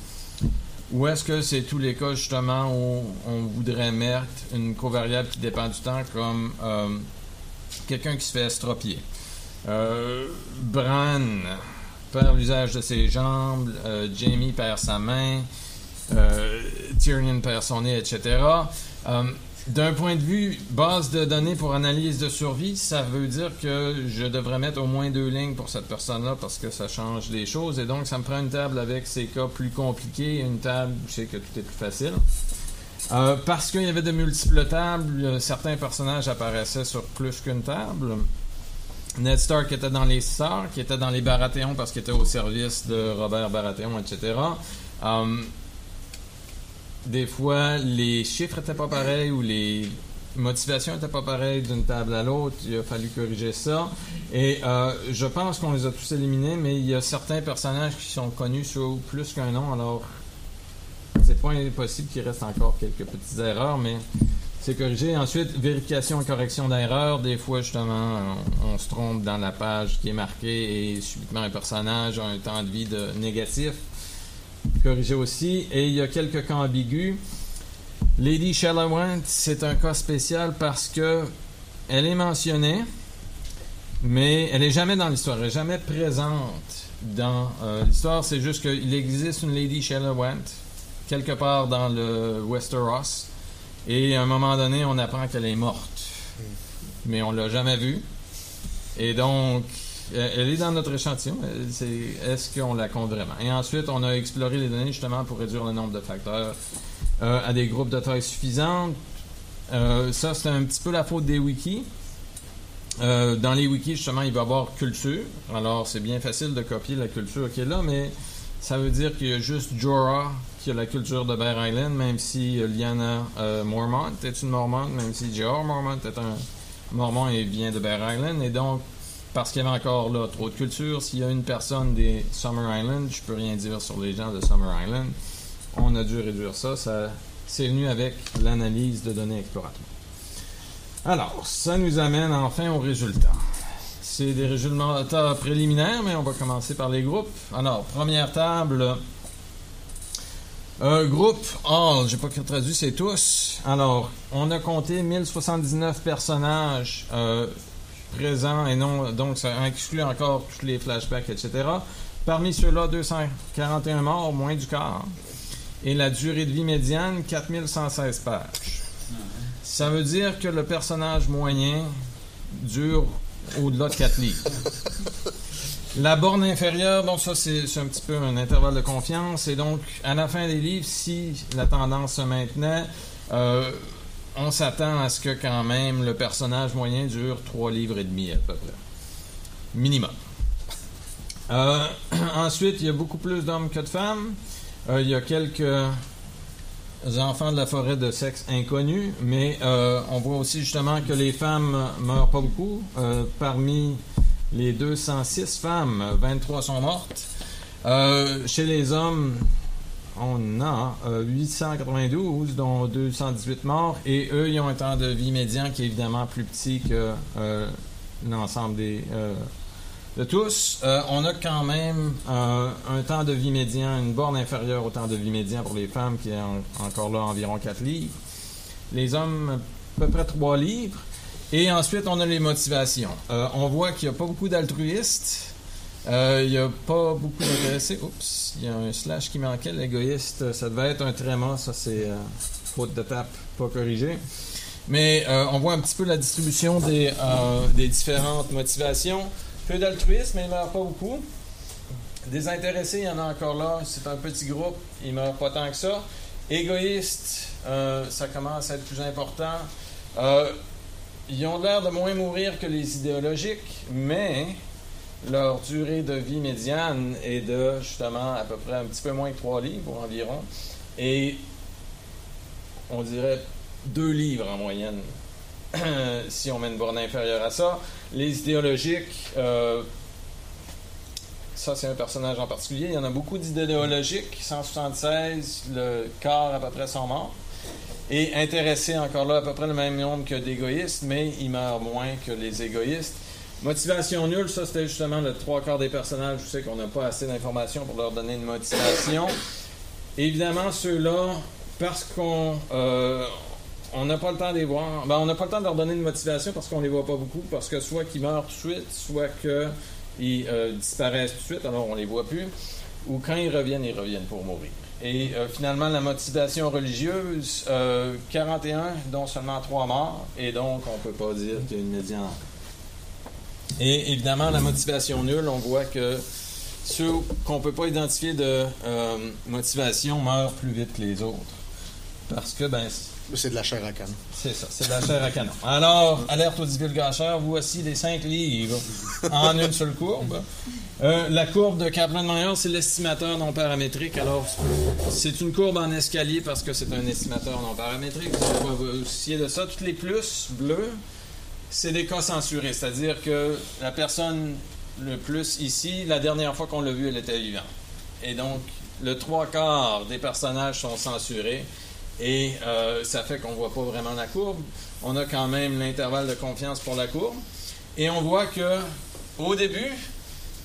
Ou est-ce que c'est tous les cas justement où on voudrait mettre une covariable qui dépend du temps comme euh, quelqu'un qui se fait estropier? Euh, Bran perd l'usage de ses jambes, euh, Jamie perd sa main, Tyrion perd son nez, etc. D'un point de vue base de données pour analyse de survie, ça veut dire que je devrais mettre au moins deux lignes pour cette personne-là parce que ça change des choses. Et donc, ça me prend une table avec ces cas plus compliqués et une table où je sais que tout est plus facile. Euh, parce qu'il y avait de multiples tables, euh, certains personnages apparaissaient sur plus qu'une table. Ned Stark était dans les Stark, qui était dans les Baratheons parce qu'il était au service de Robert Baratheon, etc. des fois, les chiffres étaient pas pareils ou les motivations étaient pas pareilles d'une table à l'autre. Il a fallu corriger ça. Et euh, je pense qu'on les a tous éliminés, mais il y a certains personnages qui sont connus sur plus qu'un nom. Alors, c'est pas impossible qu'il reste encore quelques petites erreurs, mais c'est corrigé. Ensuite, vérification et correction d'erreurs. Des fois, justement, on, on, se trompe dans la page qui est marquée et subitement un personnage a un temps de vie de négatif corrigé aussi. Et il y a quelques cas ambigus. Lady Shallowant, c'est un cas spécial parce que elle est mentionnée, mais elle est jamais dans l'histoire, elle est jamais présente dans euh, l'histoire. C'est juste qu'il existe une Lady Shallowant quelque part dans le Westeros, et à un moment donné, on apprend qu'elle est morte, mais on l'a jamais vue. Et donc, elle est dans notre échantillon. Est-ce qu'on la compte vraiment? Et ensuite, on a exploré les données justement pour réduire le nombre de facteurs euh, à des groupes de taille suffisante. Euh, ça, c'est un petit peu la faute des wikis. Euh, dans les wikis, justement, il va y avoir culture. Alors, c'est bien facile de copier la culture qui est là, mais ça veut dire qu'il y a juste Jorah qui a la culture de Bear Island, même si Liana Mormont est une Mormont, même si J.R. Mormont est un Mormon et vient de Bear Island. Et donc, parce qu'il y avait encore là trop de culture. S'il y a une personne des Summer Island, je peux rien dire sur les gens de Summer Island. On a dû réduire ça. ça c'est venu avec l'analyse de données exploratoires. Alors, ça nous amène enfin aux résultats. C'est des résultats préliminaires, mais on va commencer par les groupes. Alors, première table. Euh, groupe All, j'ai pas traduit, c'est tous. Alors, on a compté 1079 personnages euh, présents et non, donc ça exclut encore tous les flashbacks, etc. Parmi ceux-là, 241 morts, moins du quart. Et la durée de vie médiane, 4116 pages. Ça veut dire que le personnage moyen dure au-delà de 4 livres. La borne inférieure, bon, ça, c'est un petit peu un intervalle de confiance. Et donc, à la fin des livres, si la tendance se maintenait, euh, on s'attend à ce que quand même le personnage moyen dure 3 livres et demi à peu près. Minimum. Euh, ensuite, il y a beaucoup plus d'hommes que de femmes. Euh, il y a quelques enfants de la forêt de sexe inconnu, mais euh, on voit aussi justement que les femmes meurent pas beaucoup. parmi les 206 femmes, 23 sont mortes. chez les hommes, on a 892, euh, dont 218 morts, et eux, ils ont un temps de vie médian qui est évidemment plus petit que euh, l'ensemble des euh, de tous. on a quand même un temps de vie médian, une borne inférieure au temps de vie médian pour les femmes, qui est encore là environ 4 livres. Les hommes, à peu près 3 livres. Et ensuite, on a les motivations. on voit qu'il n'y a pas beaucoup d'altruistes. Euh, il n'y a pas beaucoup d'intéressés. Oups, il y a un slash qui manquait, l'égoïste. Ça devait être un tréma, ça c'est euh, faute de tape, pas corrigé. Mais euh, on voit un petit peu la distribution des, des différentes motivations. Peu d'altruisme, mais il ne meurt pas beaucoup. Des intéressés, il y en a encore là. C'est un petit groupe, il ne meurt pas tant que ça. Égoïste, ça commence à être plus important. ils ont l'air de moins mourir que les idéologiques, mais leur durée de vie médiane est de justement à peu près un petit peu moins que 3 livres environ. Et on dirait 2 livres en moyenne si on met une borne inférieure à ça. Les idéologiques, euh, ça c'est un personnage en particulier. Il y en a beaucoup d'idéologiques, 176, le quart à peu près sont morts. Et intéressés encore là à peu près le même nombre que d'égoïstes, mais ils meurent moins que les égoïstes. Motivation nulle, ça c'était justement le trois quarts des personnages. Je sais qu'on n'a pas assez d'informations pour leur donner une motivation. Évidemment, ceux-là, parce qu'on euh, n'a pas le temps de les voir, ben, on n'a pas le temps de leur donner une motivation parce qu'on les voit pas beaucoup, parce que soit qu'ils meurent tout de suite, soit qu'ils euh, disparaissent tout de suite, alors on les voit plus, ou quand ils reviennent, ils reviennent pour mourir. Et euh, finalement, la motivation religieuse, euh, 41, dont seulement 3 morts. Et donc, on peut pas dire qu'il y a une médiane. Et évidemment, la motivation nulle, on voit que ceux qu'on ne peut pas identifier de euh, motivation meurent plus vite que les autres. Parce que, ben, C'est de la chair à canne. c'est ça, c'est de la chair à canon. Alors, alerte aux divulgateurs, voici les cinq livres en une seule courbe. Euh, la courbe de Kaplan-Meier, c'est l'estimateur non paramétrique. Alors, c'est une courbe en escalier parce que c'est un estimateur non paramétrique. Vous pouvez de ça. Toutes les plus bleus, c'est des cas censurés. C'est-à-dire que la personne le plus ici, la dernière fois qu'on l'a vue, elle était vivante. Et donc, le trois quarts des personnages sont censurés. Et euh, ça fait qu'on ne voit pas vraiment la courbe. On a quand même l'intervalle de confiance pour la courbe. Et on voit que au début,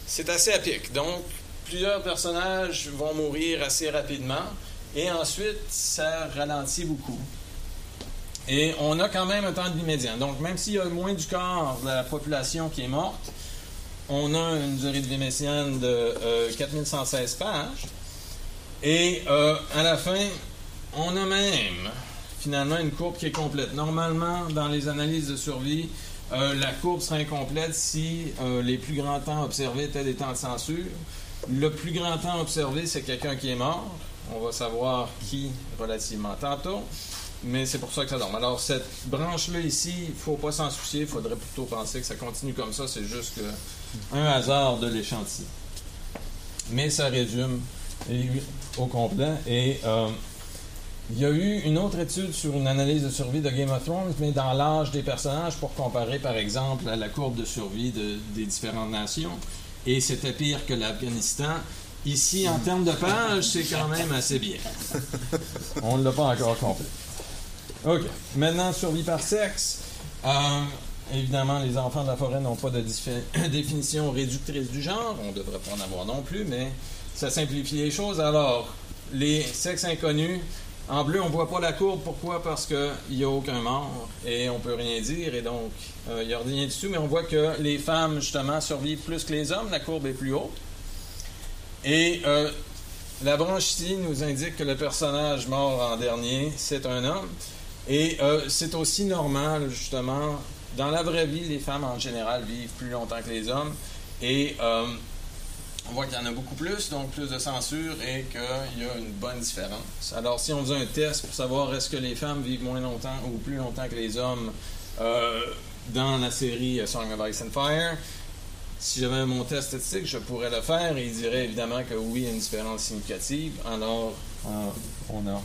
c'est assez à pic. Donc, plusieurs personnages vont mourir assez rapidement. Et ensuite, ça ralentit beaucoup. Et on a quand même un temps de vie médian. Donc, même s'il y a moins du quart de la population qui est morte, on a une durée de vie médiane de euh, 4116 pages. Et euh, à la fin, on a même finalement une courbe qui est complète. Normalement, dans les analyses de survie, euh, la courbe serait incomplète si euh, les plus grands temps observés étaient des temps de censure. Le plus grand temps observé, c'est quelqu'un qui est mort. On va savoir qui relativement tantôt. Mais c'est pour ça que ça dorme. Alors, cette branche-là ici, il ne faut pas s'en soucier. Il faudrait plutôt penser que ça continue comme ça. C'est juste que un hasard de l'échantillon. Mais ça résume au complet. Et euh, il y a eu une autre étude sur une analyse de survie de Game of Thrones, mais dans l'âge des personnages, pour comparer, par exemple, à la courbe de survie de- des différentes nations. Et c'était pire que l'Afghanistan. Ici, en termes de pages, c'est quand même assez bien. On ne l'a pas encore complet. OK. Maintenant, survie par sexe. Euh, évidemment, les enfants de la forêt n'ont pas de définition réductrice du genre. On ne devrait pas en avoir non plus, mais ça simplifie les choses. Alors, les sexes inconnus, en bleu, on ne voit pas la courbe. Pourquoi? Parce qu'il n'y a aucun mort et on peut rien dire. Et donc, euh, il n'y a rien dessus. Mais on voit que les femmes, justement, survivent plus que les hommes. La courbe est plus haute. Et euh, la branche ici nous indique que le personnage mort en dernier, c'est un homme. Et euh, c'est aussi normal, justement, dans la vraie vie, les femmes en général vivent plus longtemps que les hommes. Et euh, on voit qu'il y en a beaucoup plus, donc plus de censure et qu'il y a une bonne différence. Alors, si on faisait un test pour savoir est-ce que les femmes vivent moins longtemps ou plus longtemps que les hommes euh, dans la série Song of Ice and Fire, si j'avais mon test statistique, je pourrais le faire et il dirait évidemment que oui, il y a une différence significative. Alors, euh, on a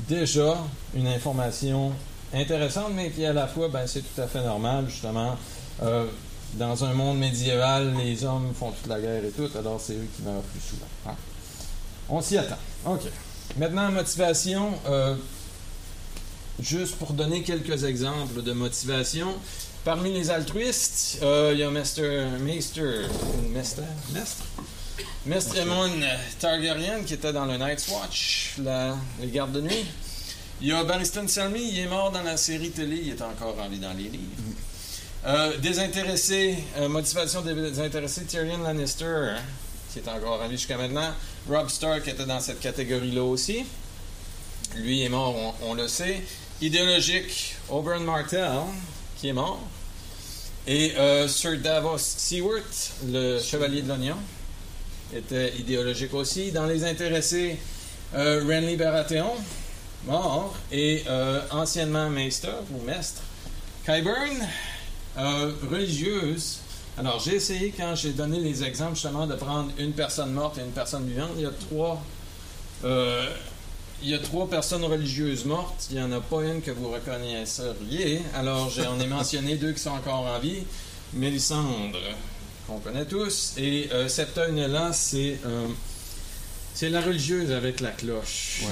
déjà une information intéressante, mais qui à la fois, ben, c'est tout à fait normal, justement. Euh, dans un monde médiéval, les hommes font toute la guerre et tout, alors c'est eux qui meurent plus souvent. hein. On s'y attend. OK. Maintenant, motivation. euh, juste pour donner quelques exemples de motivation. Parmi les altruistes, euh, il y a Mr. Meister, Mestre, Mestre Aemon Targaryen qui était dans le Night's Watch, la, les gardes de nuit. Il y a Barristan Selmy, il est mort dans la série télé, il est encore en vie dans les livres. Euh, désintéressé, euh, motivation désintéressée, Tyrion Lannister, hein, qui est encore en vie jusqu'à maintenant. Rob Stark était dans cette catégorie-là aussi. Lui est mort, on, on le sait. Idéologique, Oberyn Martell, qui est mort. Et euh, Sir Davos Seward, le chevalier de l'oignon, était idéologique aussi. Dans les intéressés, euh, Renly Baratheon, mort. Et euh, anciennement Maester ou Mestre, Kyburn, euh, religieuse. Alors, j'ai essayé, quand j'ai donné les exemples, justement, de prendre une personne morte et une personne vivante. Il y a trois, il y a trois personnes religieuses mortes. Il n'y en a pas une que vous reconnaisseriez. Alors, j'en ai mentionné deux qui sont encore en vie. Mélisandre, qu'on connaît tous. Et euh, Septa Unella, c'est euh, c'est la religieuse avec la cloche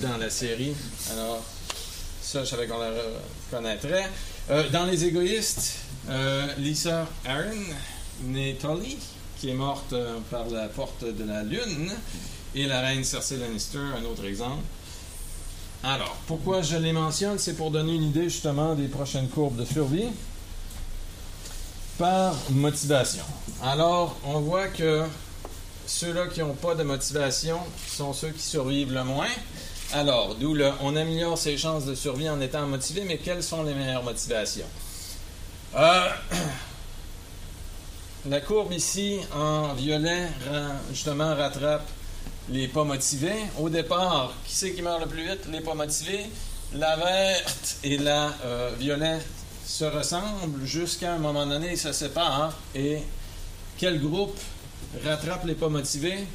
dans la série. Alors, ça, je savais qu'on la reconnaîtrait. Euh, dans les égoïstes, euh, Lisa Aaron, née Tully, qui est morte par la porte de la Lune, et la reine Cersei Lannister, un autre exemple. Alors, pourquoi je les mentionne? C'est pour donner une idée justement des prochaines courbes de survie par motivation. Alors, on voit que ceux-là qui n'ont pas de motivation sont ceux qui survivent le moins. Alors, d'où le, on améliore ses chances de survie en étant motivé, mais quelles sont les meilleures motivations? Euh, la courbe ici en violet, justement, rattrape les pas motivés. Au départ, qui c'est qui meurt le plus vite? Les pas motivés. La verte et la euh, violet se ressemblent jusqu'à un moment donné, ils se séparent. Et quel groupe rattrape les pas motivés?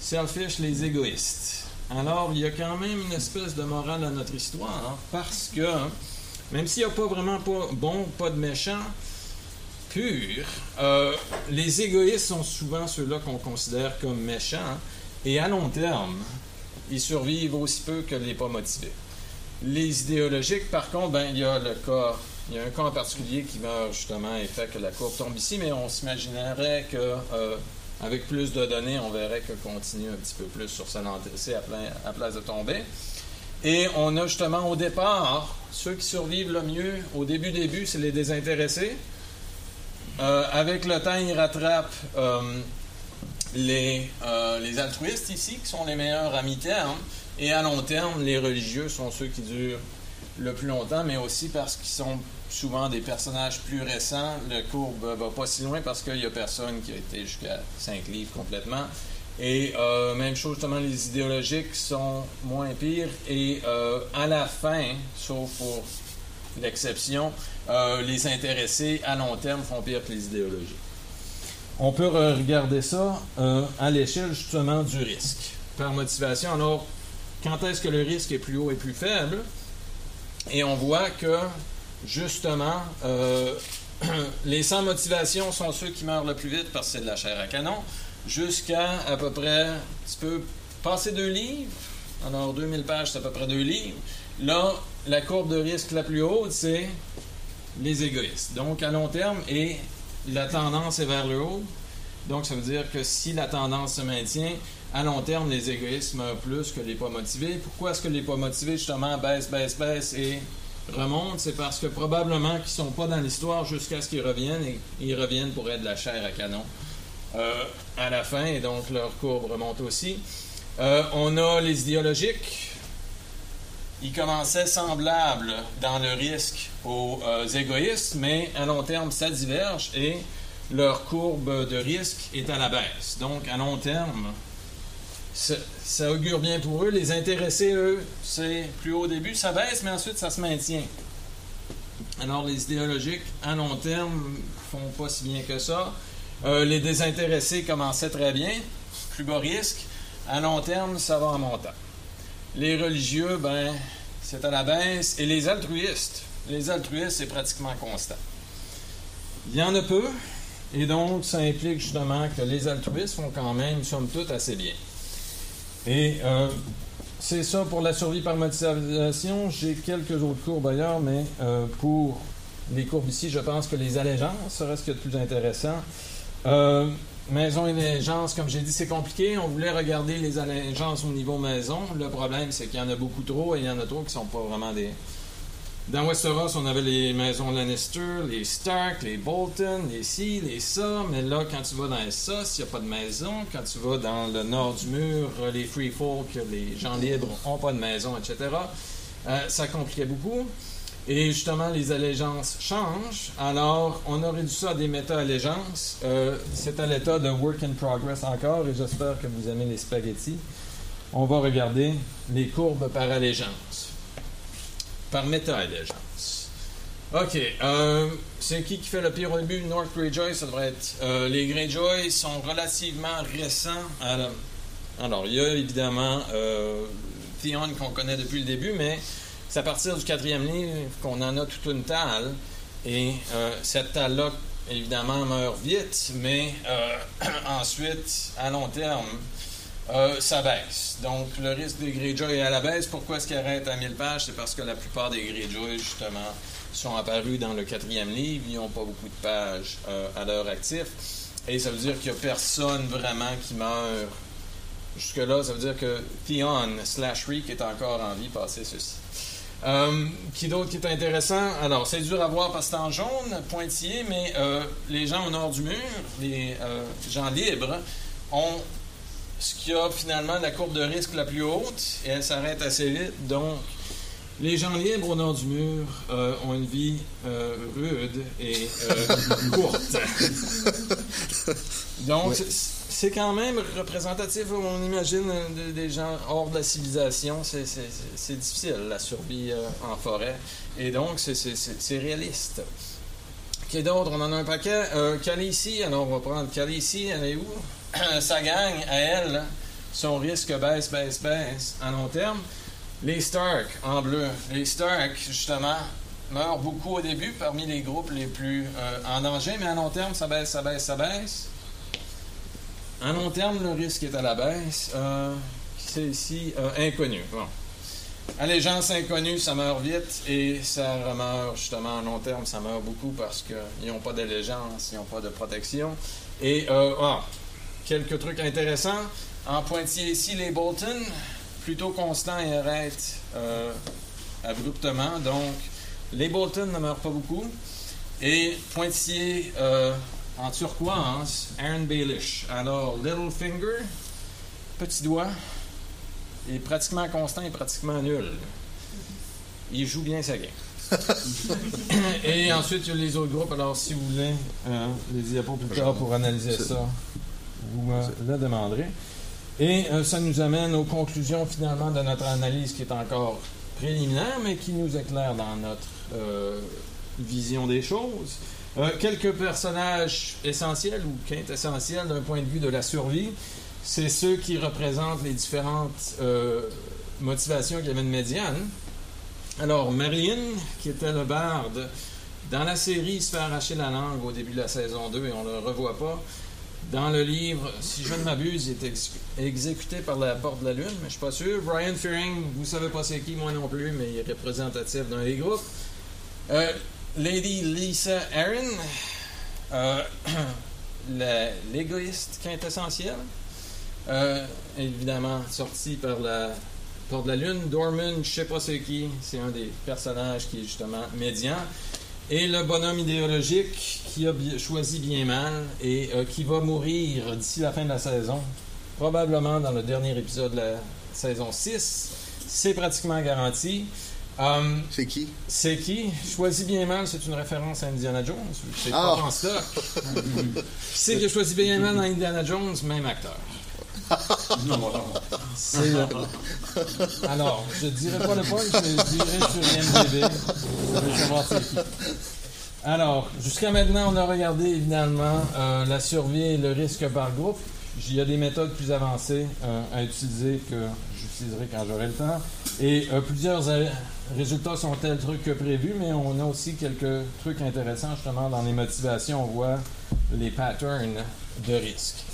Selfish, les égoïstes. Alors, il y a quand même une espèce de morale à notre histoire, parce que même s'il n'y a pas vraiment pas bon, pas de méchant, pur, euh, les égoïstes sont souvent ceux-là qu'on considère comme méchants, et à long terme, ils survivent aussi peu que les pas motivés. Les idéologiques, par contre, ben, il y a le cas, il y a un cas en particulier qui meurt justement et fait que la courbe tombe ici, mais on s'imaginerait que euh, avec plus de données, on verrait que continue un petit peu plus sur sa lancée à, à place de tomber. Et on a justement au départ, ceux qui survivent le mieux, au début début, c'est les désintéressés. Euh, avec le temps, ils rattrapent euh, les, les altruistes ici, qui sont les meilleurs à mi-terme. Et à long terme, les religieux sont ceux qui durent le plus longtemps, mais aussi parce qu'ils sont souvent des personnages plus récents. Le courbe va pas si loin parce qu'il n'y a personne qui a été jusqu'à cinq livres complètement. Et euh, même chose, justement, les idéologiques sont moins pires. Et euh, à la fin, sauf pour l'exception, euh, les intéressés à long terme font pire que les idéologiques. On peut regarder ça à l'échelle justement du risque. Par motivation, alors quand est-ce que le risque est plus haut et plus faible? Et on voit que, justement, euh, les sans motivation sont ceux qui meurent le plus vite parce que c'est de la chair à canon, jusqu'à à peu près, tu peux passer deux livres, alors 2000 pages, c'est à peu près deux livres. Là, la courbe de risque la plus haute, c'est les égoïstes. Donc, à long terme, et la tendance est vers le haut. Donc, ça veut dire que si la tendance se maintient, à long terme, les égoïstes meurent plus que les pas motivés. Pourquoi est-ce que les pas motivés, justement, baissent, baissent, baissent et remontent? C'est parce que probablement qu'ils ne sont pas dans l'histoire jusqu'à ce qu'ils reviennent et ils reviennent pour être de la chair à canon euh, à la fin et donc leur courbe remonte aussi. Euh, on a les idéologiques. Ils commençaient semblables dans le risque aux euh, égoïstes, mais à long terme, ça diverge et leur courbe de risque est à la baisse. Donc, à long terme, ça, augure bien pour eux. Les intéressés, eux, c'est plus haut au début, ça baisse, mais ensuite ça se maintient. Alors les idéologiques, à long terme, font pas si bien que ça. Euh, les désintéressés commençaient très bien, plus bas risque. À long terme, ça va en montant. Les religieux, ben, c'est à la baisse. Et les altruistes, les altruistes, c'est pratiquement constant. Il y en a peu, et donc ça implique justement que les altruistes font quand même, somme toute, assez bien. Et euh, c'est ça pour la survie par motivation. J'ai quelques autres courbes ailleurs, mais euh, pour les courbes ici, je pense que les allégeances seraient ce qui est le plus intéressant. Euh, maison et allégeance, comme j'ai dit, c'est compliqué. On voulait regarder les allégeances au niveau maison. Le problème, c'est qu'il y en a beaucoup trop et il y en a trop qui ne sont pas vraiment des, dans Westeros, on avait les maisons Lannister, les Stark, les Bolton, les ci, les ça. Mais là, quand tu vas dans les ça, il n'y a pas de maison. Quand tu vas dans le nord du mur, les Free Folk, les gens libres n'ont pas de maison, etc. Euh, ça compliquait beaucoup. Et justement, les allégeances changent. Alors, on a réduit ça à des méta-allégeances. Euh, c'est à l'état de work in progress encore, et j'espère que vous aimez les spaghettis. On va regarder les courbes par allégeance par méta-allégeance. OK. Euh, c'est qui qui fait le pire au début? North Greyjoy, ça devrait être. Euh, les Greyjoy sont relativement récents. alors, il y a évidemment euh, Theon qu'on connaît depuis le début, mais c'est à partir du quatrième livre qu'on en a toute une talle. Et cette talle-là, évidemment, meurt vite, mais ensuite, à long terme, euh, ça baisse. Donc, le risque des Greyjoy est à la baisse. Pourquoi est-ce qu'il arrête à 1000 pages? C'est parce que la plupart des Greyjoy, justement, sont apparus dans le quatrième livre. Ils n'ont pas beaucoup de pages euh, à leur actif. Et ça veut dire qu'il n'y a personne vraiment qui meurt. Jusque-là, ça veut dire que Theon slash Reek est encore en vie passer ceci. Euh, qui d'autre qui est intéressant? Alors, c'est dur à voir parce que c'est en jaune, pointillé, mais les gens au nord du mur, les gens libres, ont ce qui a finalement la courbe de risque la plus haute et elle s'arrête assez vite. Donc, les gens libres au nord du mur euh, ont une vie euh, rude et euh, courte. Donc, c'est- c'est quand même représentatif, on imagine, de- des gens hors de la civilisation. C'est- difficile, la survie en forêt. Et donc, c'est- réaliste. Qui d'autre? On en a un paquet. Euh, Khaleesi, alors on va prendre Khaleesi, elle est où? Sa gang, à elle, son risque baisse, baisse, baisse à long terme. Les Stark, en bleu. Les Stark, justement, meurent beaucoup au début parmi les groupes les plus euh, en danger, mais à long terme, ça baisse, ça baisse, ça baisse. À long terme, le risque est à la baisse. Euh, c'est ici euh, inconnu. Bon. Allégeance inconnue, ça meurt vite et ça remeurt justement à long terme, ça meurt beaucoup parce qu'ils n'ont pas d'allégeance, ils n'ont pas de protection. Et ah, quelques trucs intéressants. En pointillé ici, les Bolton, plutôt constants et arrêtent euh, abruptement. Donc, les Bolton ne meurent pas beaucoup. Et pointillé euh, en turquoise, Aaron Baelish. Alors, Littlefinger, petit doigt, est pratiquement constant et pratiquement nul. Il joue bien sa game. et ensuite, il y a les autres groupes. Alors, si vous voulez euh, les diapos plus tard pour analyser ça, vous me le demanderez. Et euh, ça nous amène aux conclusions finalement de notre analyse qui est encore préliminaire, mais qui nous éclaire dans notre euh, vision des choses. Euh, quelques personnages essentiels ou quintessentiels d'un point de vue de la survie, c'est ceux qui représentent les différentes motivations qu'il y avait de médiane. Alors, Marilyn, qui était le barde, dans la série, il se fait arracher la langue au début de la saison 2 et on ne le revoit pas. Dans le livre, si je ne m'abuse, il est ex- exécuté par la Porte de la Lune, mais je suis pas sûr. Brian Fearing, vous savez pas c'est qui, moi non plus, mais il est représentatif d'un des groupes. Euh, Lady Lisa Aaron, euh, l'égoïste quintessentiel, euh, évidemment sorti par la Porte de la Lune. Dorman, je sais pas c'est qui, c'est un des personnages qui est justement médian. Et le bonhomme idéologique qui a choisi bien mal et euh, qui va mourir d'ici la fin de la saison, probablement dans le dernier épisode de la saison 6. C'est pratiquement garanti. Um, C'est qui? c'est qui? Choisi bien mal, c'est une référence à Indiana Jones. C'est Ah. pas en stock. Qui c'est qui a choisi bien mal dans Indiana Jones? Même acteur. Alors, je dirais pas le point, je dirais sur. Vous allez. Alors, jusqu'à maintenant, on a regardé évidemment euh, la survie et le risque par groupe. Il y a des méthodes plus avancées euh, à utiliser que j'utiliserai quand j'aurai le temps. Et euh, plusieurs résultats sont tels trucs que prévus, mais on a aussi quelques trucs intéressants justement dans les motivations. On voit les patterns de risque.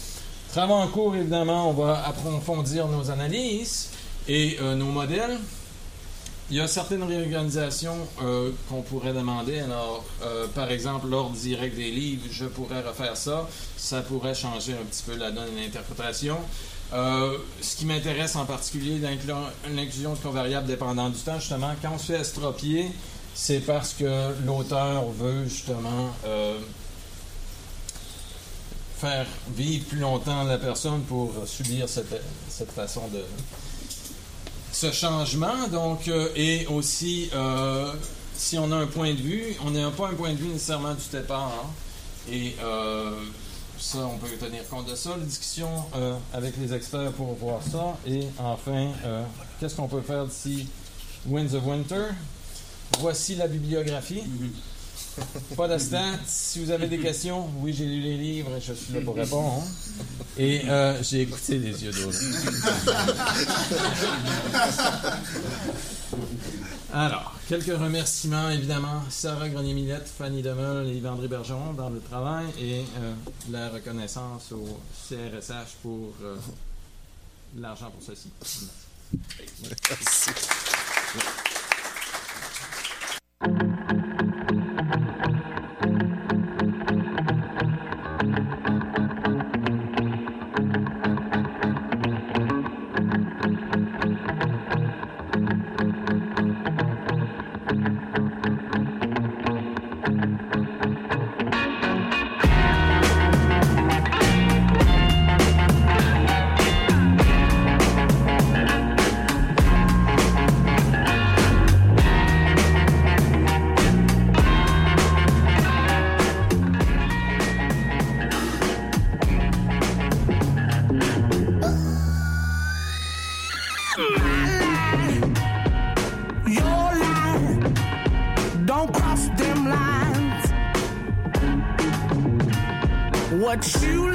Travaux en cours, évidemment, on va approfondir nos analyses et euh, nos modèles. Il y a certaines réorganisations euh, qu'on pourrait demander. Alors, euh, par exemple, l'ordre direct des livres, je pourrais refaire ça. Ça pourrait changer un petit peu la donne et l'interprétation. Ce qui m'intéresse en particulier, l'inclusion de covariables dépendant du temps, justement, quand on se fait estropier, c'est parce que l'auteur veut justement faire vivre plus longtemps la personne pour subir cette, cette façon de, ce changement. Donc, euh, et aussi, euh, si on a un point de vue, on n'a pas un point de vue nécessairement du départ. hein. Et euh, ça, on peut tenir compte de ça. La discussion avec les experts pour voir ça. Et enfin, qu'est-ce qu'on peut faire d'ici Winds of Winter? Voici la bibliographie. Pas de stats. Si vous avez des questions, oui, j'ai lu les livres et je suis là pour répondre. Et euh, j'ai écouté les yeux d'autres. Alors, quelques remerciements, évidemment. Sarah Grenier-Millette, Fanny Demel et Yves-André Bergeron dans le travail et euh, la reconnaissance au CRSH pour euh, l'argent pour ceci. Merci. Merci. What you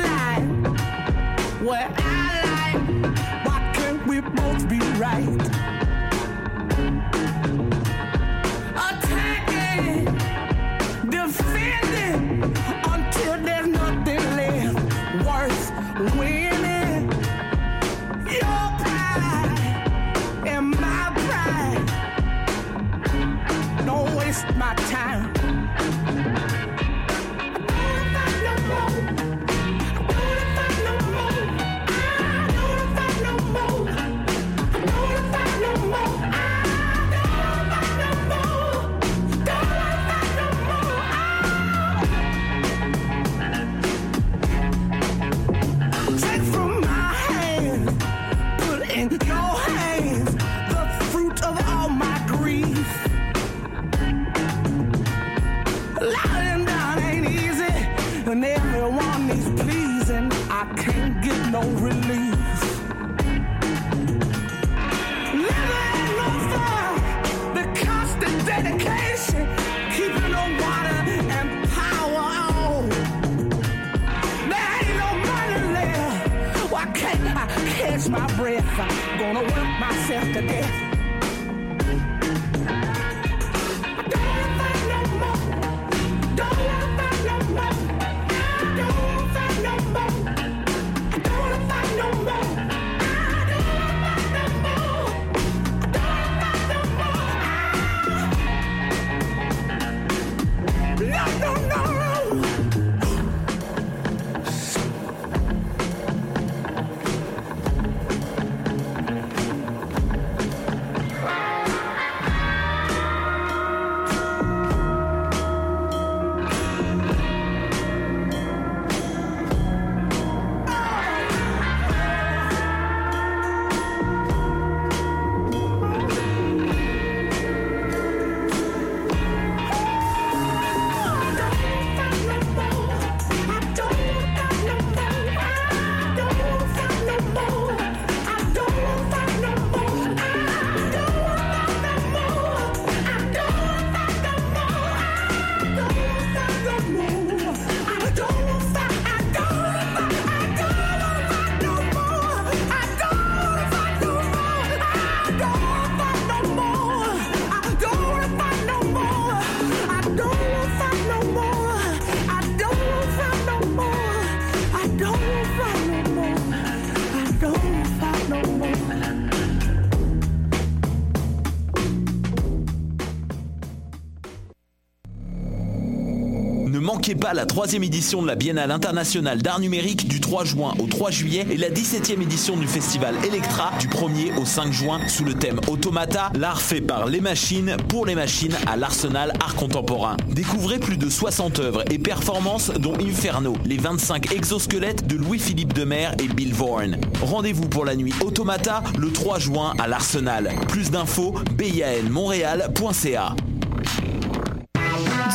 manquez pas la troisième édition de la Biennale internationale d'art numérique du 3 juin au 3 juillet et la 17e édition du festival Electra du 1er au 5 juin sous le thème Automata, l'art fait par les machines pour les machines à l'Arsenal Art Contemporain. Découvrez plus de 60 œuvres et performances dont Inferno, les 25 exosquelettes de Louis-Philippe Demer et Bill Vaughan. Rendez-vous pour la nuit Automata le 3 juin à l'Arsenal. Plus d'infos, bianmontréal.ca.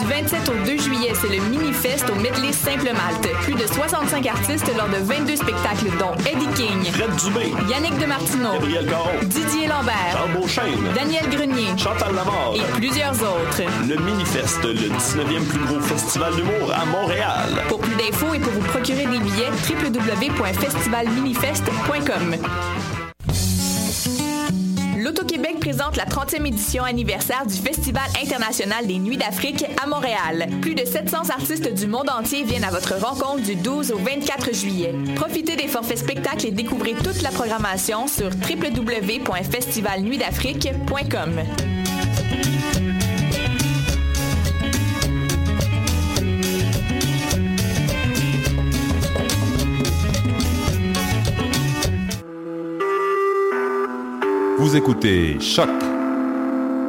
Du 27 au 2 juillet, c'est le Mini-Fest au Medley Simple Malte. Plus de 65 artistes lors de 22 spectacles, dont Eddie King, Fred Dubé, Yannick Demartino, Gabriel Caron, Didier Lambert, Charles Beauchesne, Daniel Grenier Chantal Lamar. et plusieurs autres. Le Minifest, le 19e plus gros festival d'humour à Montréal. Pour plus d'infos et pour vous procurer des billets, www.festivalminifest.com. L'Auto-Québec présente la 30e édition anniversaire du Festival international des Nuits d'Afrique à Montréal. Plus de 700 artistes du monde entier viennent à votre rencontre du 12 au 24 juillet. Profitez des forfaits spectacles et découvrez toute la programmation sur www.festivalnuitdafrique.com. Vous écoutez Choc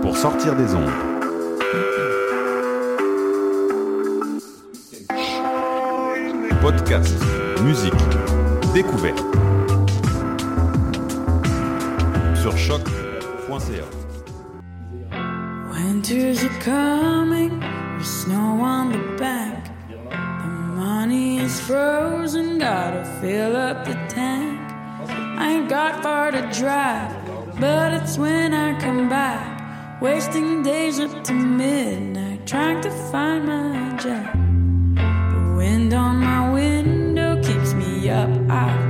pour sortir des ondes. Podcast, musique, découverte. Sur choc.ca. Winter's a coming, with snow on the back. The money is frozen, gotta fill up the tank. I ain't got far to drive, But it's when I come back, wasting days up to midnight, trying to find my job. The wind on my window keeps me up, I